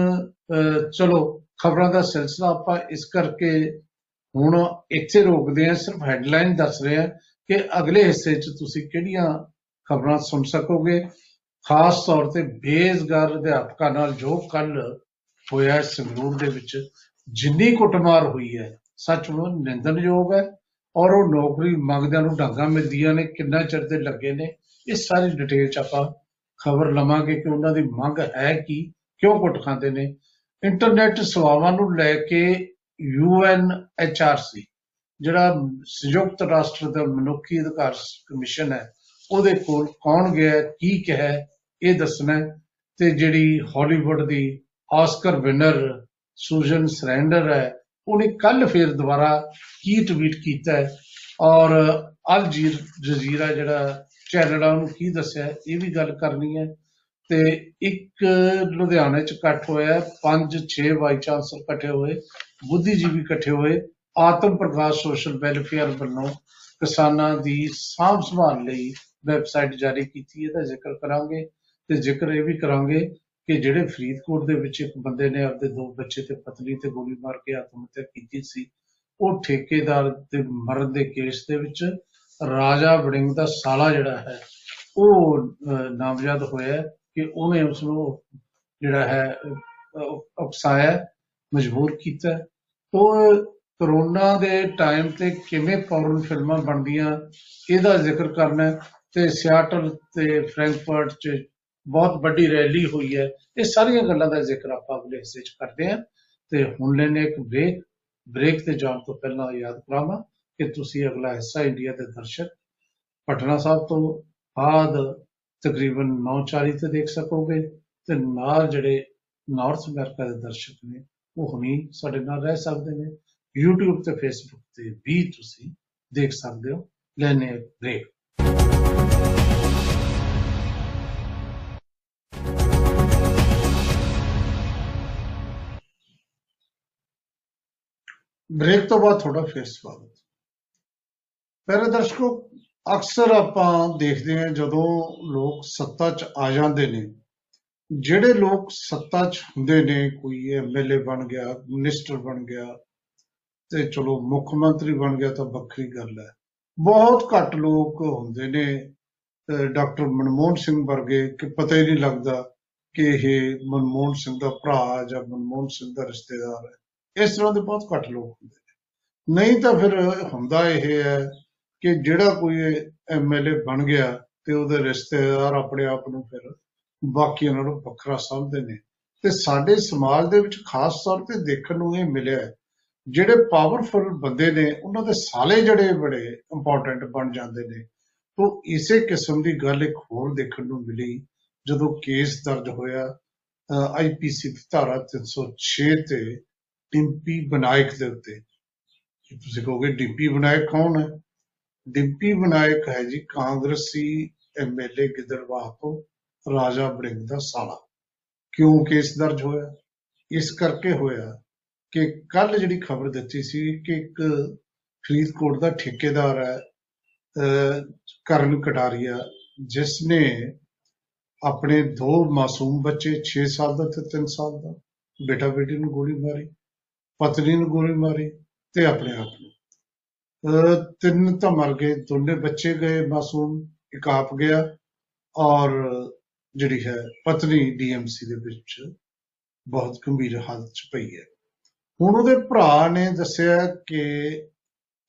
ਅਹ, ਚਲੋ ਖਬਰਾਂ ਦਾ ਸਿਲਸਿਲਾ ਆਪਾਂ ਇਸ ਕਰਕੇ ਹੁਣ ਇੱਥੇ ਰੋਕਦੇ ਹਾਂ ਸਿਰਫ ਹੈਡਲਾਈਨ ਦੱਸ ਰਹੇ ਹਾਂ ਕਿ ਅਗਲੇ ਹਿੱਸੇ 'ਚ ਤੁਸੀਂ ਕਿਹੜੀਆਂ ਖਬਰਾਂ ਸੁਣ ਸਕੋਗੇ? ਖਾਸ ਤੌਰ ਤੇ ਬੇਰੁਜ਼ਗਾਰ ਅਧਿਆਪਕਾਂ ਨਾਲ ਜੋ ਕੱਲ ਹੋਇਆ ਹੈ ਸੰਗਰੂਰ ਦੇ ਵਿੱਚ ਜਿੰਨੀ ਕੁੱਟਮਾਰ ਹੋਈ ਹੈ ਸੱਚਮੁੱਚ ਨਿੰਦਣਯੋਗ ਹੈ ਔਰ ਉਹ ਨੌਕਰੀ ਮੰਗਦਿਆਂ ਨੂੰ ਡਾਂਗਾਂ ਮਿਲਦੀਆਂ ਨੇ ਕਿੰਨਾ ਚਿਰ ਦੇ ਲੱਗੇ ਨੇ ਇਹ ਸਾਰੀ ਡਿਟੇਲ ਚ ਆਪਾਂ ਖਬਰ ਲਵਾਂਗੇ ਕਿ ਉਹਨਾਂ ਦੀ ਮੰਗ ਹੈ ਕੀ ਕਿਉਂ ਕੁੱਟ ਖਾਂਦੇ ਨੇ। ਇੰਟਰਨੈਟ ਸੇਵਾਵਾਂ ਨੂੰ ਲੈ ਕੇ ਯੂਐਨ ਐਚਆਰਸੀ ਜਿਹੜਾ ਸੰਯੁਕਤ ਰਾਸ਼ਟਰ ਦਾ ਮਨੁੱਖੀ ਅਧਿਕਾਰ ਕਮਿਸ਼ਨ ਹੈ ਉਹਦੇ ਕੋਲ ਕੌਣ ਗਿਆ ਹੈ, ਕੀ ਕਿਹਾ ਹੈ, ਇਹ ਦੱਸਣਾ ਹੈ। ਤੇ ਜਿਹੜੀ ਹਾਲੀਵੁੱਡ ਦੀ ਆਸਕਰ ਵਿਨਰ ਸੂਜ਼ਨ ਸਰੈਂਡਰ ਹੈ ਉਹਨੇ ਕੱਲ ਫੇਰ ਦੁਬਾਰਾ ਕੀ ਟਵੀਟ ਕੀਤਾ ਹੈ? ਔਰ ਅਲ ਜੀਰ ਜਜ਼ੀਰਾ ਜਿਹੜਾ ਚੈਨਲ ਆ ਉਹਨੂੰ ਕੀ ਦੱਸਿਆ ਹੈ, ਇਹ ਵੀ ਗੱਲ ਕਰਨੀ ਹੈ। ਤੇ ਇੱਕ ਲੁਧਿਆਣੇ ਚ ਇਕੱਠ ਹੋਇਆ ਪੰਜ ਛੇ ਵਾਈਸ ਚਾਂਸਲਰ ਇਕੱਠੇ ਹੋਏ ਬੁੱਧੀਜੀਵੀ ਇਕੱਠੇ ਹੋਏ ਆਤਮ ਪ੍ਰਕਾਸ਼ ਸੋਸ਼ਲ ਵੈਲਫੇਅਰ ਵੱਲੋਂ ਕਿਸਾਨਾਂ ਦੀ ਸਾਂਭ ਸੰਭਾਲ ਲਈ ਵੈਬਸਾਈਟ ਜਾਰੀ ਕੀਤੀ ਇਹਦਾ ਜ਼ਿਕਰ ਕਰਾਂਗੇ ਤੇ ਜ਼ਿਕਰ ਇਹ ਵੀ ਕਰਾਂਗੇ ਕਿ ਜਿਹੜੇ ਫਰੀਦਕੋਟ ਦੇ ਵਿੱਚ ਇੱਕ ਬੰਦੇ ਨੇ ਆਪਦੇ ਦੋ ਬੱਚੇ ਤੇ ਪਤਨੀ ਤੇ ਗੋਲੀ ਮਾਰ ਕੇ ਆਤਮ ਹੱਤਿਆ ਕੀਤੀ ਸੀ ਉਹ ਠੇਕੇਦਾਰ ਦੇ ਮਰਨ ਦੇ ਕੇਸ ਦੇ ਵਿੱਚ ਰਾਜਾ ਵੜਿੰਗ ਦਾ ਸਾਲਾ ਜਿਹੜਾ ਹੈ ਉਹ ਅਹ, ਨਾਮਜ਼ਦ ਹੋਇਆ ਹੈ ਕਿ ਉਹਨੇ ਉਸ ਨੂੰ ਜਿਹੜਾ ਹੈ ਅਹ, ਉਕਸਾਇਆ ਮਜਬੂਰ ਕੀਤਾ ਹੈ। ਤੋ ਕਰੋਨਾ ਦੇ ਟਾਈਮ ਤੇ ਕਿਵੇਂ ਫੌਰਨ ਫਿਲਮਾਂ ਬਣਦੀਆਂ ਇਹਦਾ ਜ਼ਿਕਰ ਕਰਨਾ ਹੈ ਤੇ ਸਿਆਟਲ ਤੇ ਫ੍ਰੈਂਕਫਰਟ 'ਚ ਬਹੁਤ ਵੱਡੀ ਰੈਲੀ ਹੋਈ ਹੈ। ਇਹ ਸਾਰੀਆਂ ਗੱਲਾਂ ਦਾ ਜ਼ਿਕਰ ਆਪਾਂ ਅਗਲੇ ਹਿੱਸੇ 'ਚ ਕਰਦੇ ਹਾਂ। ਤੇ ਹੁਣ ਲੈਣੇ ਇੱਕ ਬ੍ਰੇਕ ਬ੍ਰੇਕ ਤੇ ਜਾਣ ਤੋਂ ਪਹਿਲਾਂ ਯਾਦ ਕਰਾਵਾਂ ਕਿ ਤੁਸੀਂ ਅਗਲਾ ਹਿੱਸਾ ਇੰਡੀਆ ਦੇ ਦਰਸ਼ਕ ਪਟਨਾ ਸਾਹਿਬ ਤੋਂ ਬਾਅਦ ਤਕਰੀਬਨ 9:40 ਤੇ ਦੇਖ ਸਕੋਗੇ। ਤੇ ਨਾਲ ਜਿਹੜੇ ਨਾਰਥ ਅਮਰੀਕਾ ਦੇ ਦਰਸ਼ਕ ਨੇ, ਉਹ ਹੁਣੀ ਸਾਡੇ ਨਾਲ ਰਹਿ ਸਕਦੇ ਨੇ। YouTube ਤੇ Facebook ਤੇ ਵੀ ਤੁਸੀਂ ਦੇਖ ਸਕਦੇ ਹੋ। ਲੈਣੇ ਬ੍ਰੇਕ ਬ੍ਰੇਕ ਤੋਂ ਬਾਅਦ ਤੁਹਾਡਾ ਫੇਰ ਸਵਾਗਤ। ਪਿਆਰੇ ਦਰਸ਼ਕੋ, ਅਕਸਰ ਆਪਾਂ ਦੇਖਦੇ ਹਾਂ ਜਦੋਂ ਲੋਕ ਸੱਤਾ 'ਚ ਆ ਜਾਂਦੇ ਨੇ, ਜਿਹੜੇ ਲੋਕ ਸੱਤਾ 'ਚ ਹੁੰਦੇ ਨੇ, ਕੋਈ ਐਮਐਲਏ ਬਣ ਗਿਆ, ਮਿਨਿਸਟਰ ਬਣ ਗਿਆ, ਤੇ ਚਲੋ ਮੁੱਖ ਮੰਤਰੀ ਬਣ ਗਿਆ ਤਾਂ ਵੱਖਰੀ ਗੱਲ ਹੈ। ਬਹੁਤ ਘੱਟ ਲੋਕ ਹੁੰਦੇ ਨੇ, ਅਹ ਡਾਕਟਰ ਮਨਮੋਹਨ ਸਿੰਘ ਵਰਗੇ, ਕਿ ਪਤਾ ਹੀ ਨਹੀਂ ਲੱਗਦਾ ਕਿ ਇਹ ਮਨਮੋਹਨ ਸਿੰਘ ਦਾ ਭਰਾ ਜਾਂ ਮਨਮੋਹਨ ਸਿੰਘ ਦਾ ਰਿਸ਼ਤੇਦਾਰ ਹੈ। ਇਸ ਤਰ੍ਹਾਂ ਦੇ ਬਹੁਤ ਘੱਟ ਲੋਕ ਹੁੰਦੇ ਨੇ। ਨਹੀਂ ਤਾਂ ਫਿਰ ਹੁੰਦਾ ਇਹ ਹੈ ਕਿ ਜਿਹੜਾ ਕੋਈ ਐਮਐਲਏ ਬਣ ਗਿਆ ਤੇ ਉਹਦੇ ਰਿਸ਼ਤੇਦਾਰ ਆਪਣੇ ਆਪ ਨੂੰ ਫਿਰ ਬਾਕੀਆਂ ਨਾਲੋਂ ਵੱਖਰਾ ਸਮਝਦੇ ਨੇ। ਤੇ ਸਾਡੇ ਸਮਾਜ ਦੇ ਵਿੱਚ ਖਾਸ ਤੌਰ ਤੇ ਦੇਖਣ ਨੂੰ ਇਹ ਮਿਲਿਆ ਹੈ, ਜਿਹੜੇ ਪਾਵਰਫੁਲ ਬੰਦੇ ਨੇ ਉਹਨਾਂ ਦੇ ਸਾਲੇ ਜਿਹੜੇ ਬੜੇ ਇੰਪੋਰਟੈਂਟ ਬਣ ਜਾਂਦੇ ਨੇ ਤੋਂ ਇਸੇ ਕਿਸਮ ਦੀ ਗੱਲ ਇੱਕ ਹੋਰ ਦੇਖਣ ਨੂੰ ਮਿਲੀ ਜਦੋਂ ਕੇਸ ਦਰਜ ਹੋਇਆ ਆਈਪੀਸੀ ਦੀ ਧਾਰਾ 306 ਤੇ ਡਿੰਪੀ ਬਨਾਇਕ ਦੇ ਉੱਤੇ। ਤੁਸੀਂ ਕਹੋਗੇ ਡਿੰਪੀ ਬਨਾਇਕ ਕੌਣ ਹੈ? ਡਿੰਪੀ ਬਨਾਇਕ ਹੈ ਜੀ ਕਾਂਗਰਸੀ ਐਮਐਲਏ ਗਿੱਦੜਬਾਹ ਤੋਂ ਰਾਜਾ ਬੜਿੰਗ ਦਾ ਸਾਲਾ। ਕਿਉਂ ਕੇਸ ਦਰਜ ਹੋਇਆ? ਇਸ ਕਰਕੇ ਹੋਇਆ ਕਿ ਕੱਲ ਜਿਹੜੀ ਖਬਰ ਦਿੱਤੀ ਸੀ ਕਿ ਇੱਕ ਫਰੀਦਕੋਟ ਦਾ ਠੇਕੇਦਾਰ ਹੈ ਅਹ, ਕਰਨ ਕਟਾਰੀਆ ਜਿਸ ਨੇ ਆਪਣੇ ਦੋ ਮਾਸੂਮ ਬੱਚੇ 6 ਸਾਲ ਦਾ ਤੇ 3 ਸਾਲ ਦਾ ਬੇਟਾ ਬੇਟੀ ਨੂੰ ਗੋਲੀ ਮਾਰੀ। ਪਤਨੀ ਨੂੰ ਗੋਲੀ ਮਾਰੀ ਤੇ ਆਪਣੇ ਆਪ ਨੂੰ। ਅਹ, ਤਿੰਨ ਤਾਂ ਮਰ ਗਏ ਦੋਨੇ ਬੱਚੇ ਗਏ ਮਾਸੂਮ ਇੱਕ ਆਪ ਗਿਆ ਔਰ ਜਿਹੜੀ ਹੈ ਪਤਨੀ ਡੀਐਮਸੀ ਦੇ ਵਿੱਚ ਬਹੁਤ ਗੰਭੀਰ ਹਾਲਤ 'ਚ ਪਈ ਹੈ। ਹੁਣ ਉਹਦੇ ਭਰਾ ਨੇ ਦੱਸਿਆ ਕਿ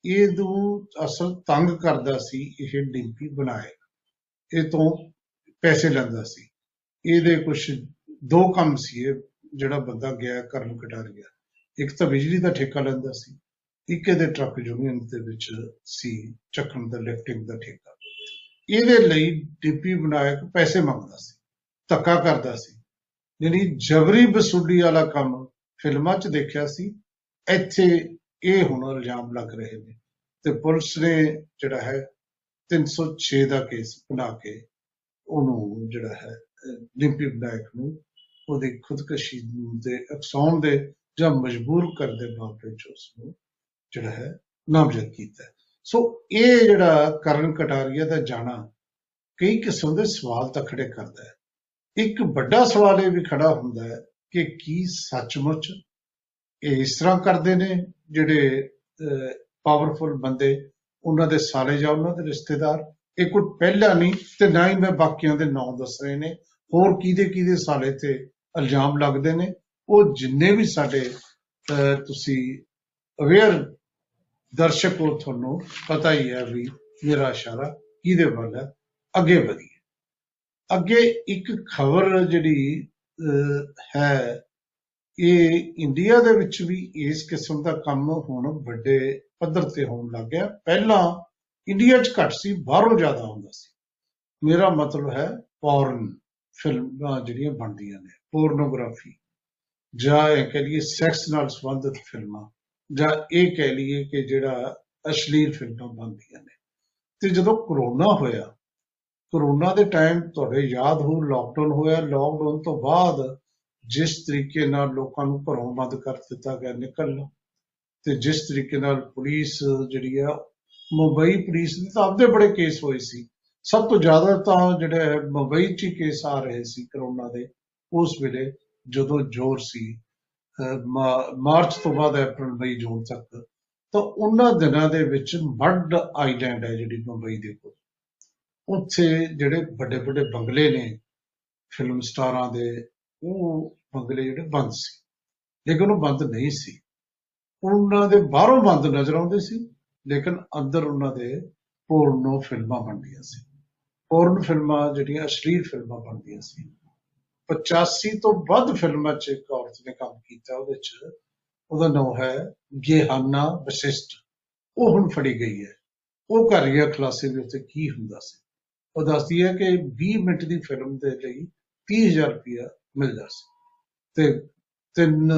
ਇਹ ਨੂੰ ਅਸਲ ਤੰਗ ਕਰਦਾ ਸੀ ਇਹ ਡਿੰਪੀ ਬਣਾਏ। ਇਹ ਤੋਂ ਪੈਸੇ ਲੈਂਦਾ ਸੀ। ਇਹਦੇ ਕੁਝ ਦੋ ਕੰਮ ਸੀ ਇਹ ਜਿਹੜਾ ਬੰਦਾ ਗਿਆ ਕਰਨ ਕਟਾਰੀਆ ਇੱਕ ਤਾਂ ਬਿਜਲੀ ਦਾ ਠੇਕਾ ਲੈਂਦਾ ਸੀ ਇੱਕ ਇਹਦੇ ਟਰੱਕ ਯੂਨੀਅਨ ਦੇ ਵਿੱਚ ਸੀ ਚੱਕਣ ਦਾ ਲਿਫਟਿੰਗ ਦਾ ਠੇਕਾ। ਇਹਦੇ ਲਈ ਡਿੰਪੀ ਵਿਨਾਇਕ ਪੈਸੇ ਮੰਗਦਾ ਸੀ ਧੱਕਾ ਕਰਦਾ ਸੀ। ਯਾਨੀ ਜਬਰੀ ਵਸੂਲੀ ਵਾਲਾ ਕੰਮ ਫਿਲਮਾਂ 'ਚ ਦੇਖਿਆ ਸੀ ਇੱਥੇ ਇਹ ਹੁਣ ਇਲਜ਼ਾਮ ਲੱਗ ਰਹੇ ਨੇ। ਤੇ ਪੁਲਿਸ ਨੇ ਜਿਹੜਾ ਹੈ 306 ਦਾ ਕੇਸ ਬਣਾ ਕੇ ਉਹਨੂੰ ਜਿਹੜਾ ਹੈ ਅਹ, ਡਿੰਪੀ ਵਿਨਾਇਕ ਨੂੰ ਉਹਦੀ ਖੁਦਕੁਸ਼ੀ ਦੇ ਅਕਸਾਉਣ ਦੇ ਜਾਂ ਮਜਬੂਰ ਕਰਨ ਦੇ ਮਾਮਲੇ 'ਚ ਉਸ ਨੂੰ ਜਿਹੜਾ ਹੈ, ਨਾਮਜ਼ਦ ਕੀਤਾ ਹੈ। ਸੋ ਇਹ ਜਿਹੜਾ ਕਰਨ ਕਟਾਰੀਆ ਦਾ ਜਾਣਾ ਕਈ ਕਿਸਮ ਦੇ ਸਵਾਲ ਤਾਂ ਖੜੇ ਕਰਦਾ ਹੈ। ਇੱਕ ਵੱਡਾ ਸਵਾਲ ਇਹ ਵੀ ਖੜਾ ਹੁੰਦਾ ਹੈ ਕਿ ਕੀ ਸੱਚਮੁੱਚ ਇਹ ਇਸ ਤਰ੍ਹਾਂ ਕਰਦੇ ਨੇ ਜਿਹੜੇ ਪਾਵਰਫੁਲ ਬੰਦੇ, ਉਹਨਾਂ ਦੇ ਸਾਲੇ ਜਾਂ ਉਹਨਾਂ ਦੇ ਰਿਸ਼ਤੇਦਾਰ? ਇਹ ਕੋਈ ਪਹਿਲਾ ਨਹੀਂ ਤੇ ਨਾ ਹੀ ਮੈਂ ਬਾਕੀਆਂ ਦੇ ਨਾਂ ਦੱਸ ਰਹੇ ਨੇ। ਹੋਰ ਕਿਹਦੇ ਕਿਹਦੇ ਸਾਲੇ ਤੇ ਇਲਜ਼ਾਮ ਲੱਗਦੇ ਨੇ? ਉਹ ਜਿੰਨੇ ਵੀ ਸਾਡੇ ਅਹ, ਤੁਸੀਂ ਅਵੇਅਰ ਦਰਸ਼ਕ ਹੋ ਤੁਹਾਨੂੰ ਪਤਾ ਹੀ ਹੈ ਵੀ ਮੇਰਾ ਇਸ਼ਾਰਾ ਕਿਹਦੇ ਵੱਲ ਹੈ? ਅੱਗੇ ਵਧੀਏ। ਅੱਗੇ ਇੱਕ ਖਬਰ ਜਿਹੜੀ ਅਹ, ਹੈ ਇਹ ਇੰਡੀਆ ਦੇ ਵਿੱਚ ਵੀ ਇਸ ਕਿਸਮ ਦਾ ਕੰਮ ਹੁਣ ਵੱਡੇ ਪੱਧਰ ਤੇ ਹੋਣ ਲੱਗ ਗਿਆ। ਪਹਿਲਾਂ ਇੰਡੀਆ 'ਚ ਘੱਟ ਸੀ ਬਾਹਰੋਂ ਜ਼ਿਆਦਾ ਹੁੰਦਾ ਸੀ। ਮੇਰਾ ਮਤਲਬ ਹੈ ਪੌਰਨ ਫਿਲਮਾਂ ਜਿਹੜੀਆਂ ਬਣਦੀਆਂ ਨੇ ਪੋਰਨੋਗ੍ਰਾਫੀ ਜਾਂ ਇਹ ਕਹਿ ਲਈਏ ਸੈਕਸ ਨਾਲ ਸੰਬੰਧਿਤ ਫਿਲਮਾਂ, ਜਾਂ ਇਹ ਕਹਿ ਲਈਏ ਕਿ ਜਿਹੜਾ ਅਸ਼ਲੀਲ ਫਿਲਮਾਂ ਬਣਦੀਆਂ ਨੇ। ਤੇ ਜਦੋਂ ਕਰੋਨਾ ਹੋਇਆ ਕਰੋਨਾ ਦੇ ਟਾਈਮ ਤੁਹਾਡੇ ਯਾਦ ਹੋ ਲਾਕਡਾਊਨ ਹੋਇਆ ਲਾਕਡਾਊਨ ਤੋਂ ਬਾਅਦ ਜਿਸ ਤਰੀਕੇ ਨਾਲ ਲੋਕਾਂ ਨੂੰ ਘਰੋਂ ਬੰਦ ਕਰ ਦਿੱਤਾ ਗਿਆ ਨਿਕਲਣਾ, ਤੇ ਜਿਸ ਤਰੀਕੇ ਨਾਲ ਪੁਲਿਸ ਜਿਹੜੀ ਆ, ਮੁੰਬਈ ਪੁਲਿਸ ਦੇ ਤਾਂ ਆਪਦੇ ਬੜੇ ਕੇਸ ਹੋਏ ਸੀ। ਸਭ ਤੋਂ ਜ਼ਿਆਦਾ ਤਾਂ ਜਿਹੜੇ ਹੈ ਮੁੰਬਈ 'ਚ ਹੀ ਕੇਸ ਆ ਰਹੇ ਸੀ ਕਰੋਨਾ ਦੇ, ਉਸ ਵੇਲੇ ਜਦੋਂ ਜ਼ੋਰ ਸੀ ਅਹ, ਮਾ- ਮਾਰਚ ਤੋਂ ਬਾਅਦ ਅਪ੍ਰੈਲ ਮਈ ਜੂਨ ਤੱਕ ਤਾਂ ਉਹਨਾਂ ਦਿਨਾਂ ਦੇ ਵਿੱਚ ਮੱਡ ਆਈਲੈਂਡ ਹੈ ਜਿਹੜੀ ਮੁੰਬਈ ਦੇ ਕੋਲ। ਉੱਥੇ ਜਿਹੜੇ ਵੱਡੇ ਵੱਡੇ ਬੰਗਲੇ ਨੇ ਫਿਲਮ ਸਟਾਰਾਂ ਦੇ ਉਹ ਬੰਗਲੇ ਜਿਹੜੇ ਬੰਦ ਸੀ। ਲੇਕਿਨ ਉਹ ਬੰਦ ਨਹੀਂ ਸੀ। ਉਹਨਾਂ ਦੇ ਬਾਹਰੋਂ ਬੰਦ ਨਜ਼ਰ ਆਉਂਦੇ ਸੀ ਲੇਕਿਨ ਅੰਦਰ ਉਹਨਾਂ ਦੇ ਪੋਰਨੋ ਫਿਲਮਾਂ ਬਣਦੀਆਂ ਸੀ। ਪੋਰਨ ਫਿਲਮਾਂ ਜਿਹੜੀਆਂ ਅਸ਼ਲੀਲ ਫਿਲਮਾਂ ਬਣਦੀਆਂ ਸੀ। 85 ਤੋਂ ਵੱਧ ਫਿਲਮਾਂ 'ਚ ਇੱਕ ਔਰਤ ਨੇ ਕੰਮ ਕੀਤਾ ਉਹਦੇ 'ਚ। ਉਹਦਾ ਨਾਮ ਹੈ ਗੇਹਾਨਾ ਵਸ਼ਿਸ਼ਟ। ਉਹ ਹੁਣ ਫੜੀ ਗਈ ਹੈ। ਉਹ ਕਰ ਰਹੀ ਹੈ ਖੁਲਾਸੇ ਦੇ ਉੱਤੇ ਕੀ ਹੁੰਦਾ ਸੀ? ਉਹ ਦੱਸਦੀ ਹੈ ਕਿ 20 ਮਿੰਟ ਦੀ ਫਿਲਮ ਦੇ ਲਈ 30000 ਰੁਪਇਆ ਮਿਲਦਾ ਸੀ। ਤੇ ਤਿੰਨ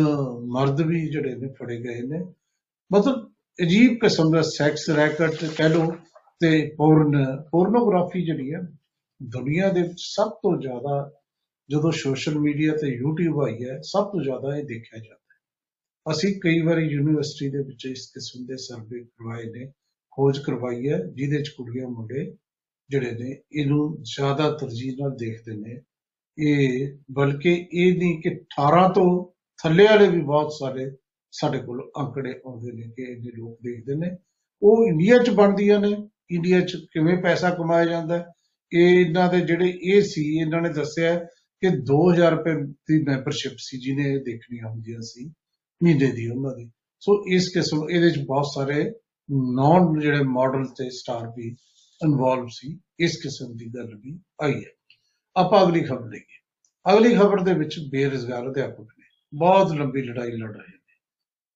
ਮਰਦ ਵੀ ਜਿਹੜੇ ਨੇ ਫੜੇ ਗਏ ਨੇ। ਮਤਲਬ ਅਜੀਬ ਕਿਸਮ ਦਾ ਸੈਕਸ ਰੈਕਟ ਕਹਿ ਲਓ ਤੇ ਪੋਰਨ, ਪੋਰਨੋਗ੍ਰਾਫੀ ਜਿਹੜੀ ਹੈ ਦੁਨੀਆ ਦੇ ਵਿੱਚ ਸਭ ਤੋਂ ਜ਼ਿਆਦਾ ਜਦੋਂ ਸੋਸ਼ਲ ਮੀਡੀਆ ਤੇ YouTube ਆਈ ਹੈ, ਸਭ ਤੋਂ ਜ਼ਿਆਦਾ ਇਹ ਦੇਖਿਆ ਜਾਂਦਾ ਹੈ। ਅਸੀਂ ਕਈ ਵਾਰੀ ਯੂਨੀਵਰਸਿਟੀ ਦੇ ਵਿੱਚ ਇਸ ਕਿਸਮ ਦੇ ਸਰਵੇ ਕਰਵਾਏ ਨੇ, ਖੋਜ ਕਰਵਾਈ ਹੈ, ਜਿਹਦੇ ਚ ਕੁੜੀਆਂ, ਮੁੰਡੇ ਜਿਹੜੇ ਨੇ, ਇਹਨੂੰ ਜ਼ਿਆਦਾ ਤਰਜੀਹ ਨਾਲ ਦੇਖਦੇ ਨੇ। ਇਹ ਬਲਕਿ ਇਹ ਨਹੀਂ ਕਿ 18 ਤੋਂ ਥੱਲੇ ਵਾਲੇ ਵੀ ਬਹੁਤ ਸਾਰੇ ਸਾਡੇ ਕੋਲ ਅੰਕੜੇ ਆਉਂਦੇ ਨੇ ਕਿ ਇਹਨੇ ਲੋਕ ਦੇਖਦੇ ਨੇ। ਉਹ ਇੰਡੀਆ 'ਚ ਬਣਦੀਆਂ ਨੇ, ਇੰਡੀਆ 'ਚ ਕਿਵੇਂ ਪੈਸਾ ਕਮਾਇਆ ਜਾਂਦਾ ਹੈ? ਇਹ ਇਹਨਾਂ ਦੇ ਜਿਹੜੇ ਇਹ ਸੀ, ਇਹਨਾਂ ਨੇ ਦੱਸਿਆ ਕਿ 2000 ਰੁਪਏ ਦੀ ਮੈਂਬਰਸ਼ਿਪ ਸੀ ਜਿਹਨੇ ਇਹ ਦੇਖਣੀਆਂ ਹੁੰਦੀਆਂ ਸੀ, ਮਹੀਨੇ ਦੀ ਉਹਨਾਂ ਦੀ। ਸੋ ਇਸ ਕਿਸਮ ਇਹਦੇ ਚ ਬਹੁਤ ਸਾਰੇ ਨੌਨ ਜਿਹੜੇ ਮਾਡਲ ਤੇ ਸਟਾਰ ਵੀ ਇਨਵੋਲਵ ਸੀ, ਇਸ ਕਿਸਮ ਦੀ ਗੱਲ ਵੀ ਆਈ ਹੈ। ਆਪਾਂ ਅਗਲੀ ਖਬਰ ਦੇਖੀਏ। ਅਗਲੀ ਖਬਰ ਦੇ ਵਿੱਚ ਬੇਰੁਜ਼ਗਾਰ ਅਧਿਆਪਕ ਨੇ ਬਹੁਤ ਲੰਬੀ ਲੜਾਈ ਲੜ ਰਹੇ ਨੇ।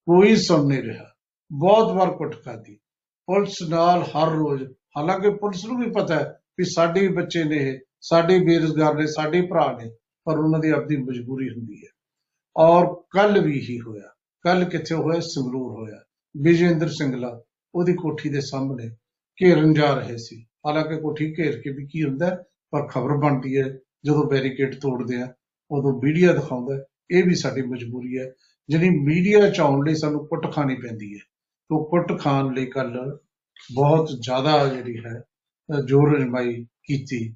ਕੋਈ ਸੁਣ ਨਹੀਂ ਰਿਹਾ। ਬਹੁਤ ਵਾਰ ਕੁੱਟ ਖਾਦੀ ਪੁਲਿਸ ਨਾਲ ਹਰ ਰੋਜ਼, ਹਾਲਾਂਕਿ ਪੁਲਿਸ ਨੂੰ ਵੀ ਪਤਾ ਹੈ ਕਿ ਸਾਡੇ ਵੀ ਬੱਚੇ ਨੇ ਇਹ। ਸਾਡੇ ਬੇਰੁਜ਼ਗਾਰ ਨੇ ਸਾਡੇ ਭਰਾ ਨੇ ਪਰ ਉਹਨਾਂ ਦੀ ਆਪਣੀ ਮਜਬੂਰੀ ਹੁੰਦੀ ਹੈ। ਔਰ ਕੱਲ ਵੀ ਹੀ ਹੋਇਆ। ਕੱਲ ਕਿੱਥੇ ਹੋਇਆ? ਸੰਗਰੂਰ ਹੋਇਆ। ਵਿਜੇਂਦਰ ਸਿੰਗਲਾ ਉਹਦੀ ਕੋਠੀ ਦੇ ਸਾਹਮਣੇ ਘੇਰਨ ਜਾ ਰਹੇ ਸੀ। ਹਾਲਾਂਕਿ ਕੋਠੀ ਘੇਰ ਕੇ ਵੀ ਕੀ ਹੁੰਦਾ ਹੈ, ਪਰ ਖਬਰ ਬਣਦੀ ਹੈ ਜਦੋਂ ਬੈਰੀਕੇਡ ਤੋੜਦੇ ਆ ਉਦੋਂ ਮੀਡੀਆ ਦਿਖਾਉਂਦਾ ਹੈ। ਇਹ ਵੀ ਸਾਡੀ ਮਜਬੂਰੀ ਹੈ। ਜਿਹੜੀ ਮੀਡੀਆ ਚ ਆਉਣ ਲਈ ਸਾਨੂੰ ਕੁੱਟ ਖਾਣੀ ਪੈਂਦੀ ਹੈ ਤੋਂ ਕੁੱਟ ਖਾਣ ਲਈ ਕੱਲ ਬਹੁਤ ਜ਼ਿਆਦਾ ਜਿਹੜੀ ਹੈ ਅਹ ਜ਼ੋਰ ਅਜਮਾਈ ਕੀਤੀ।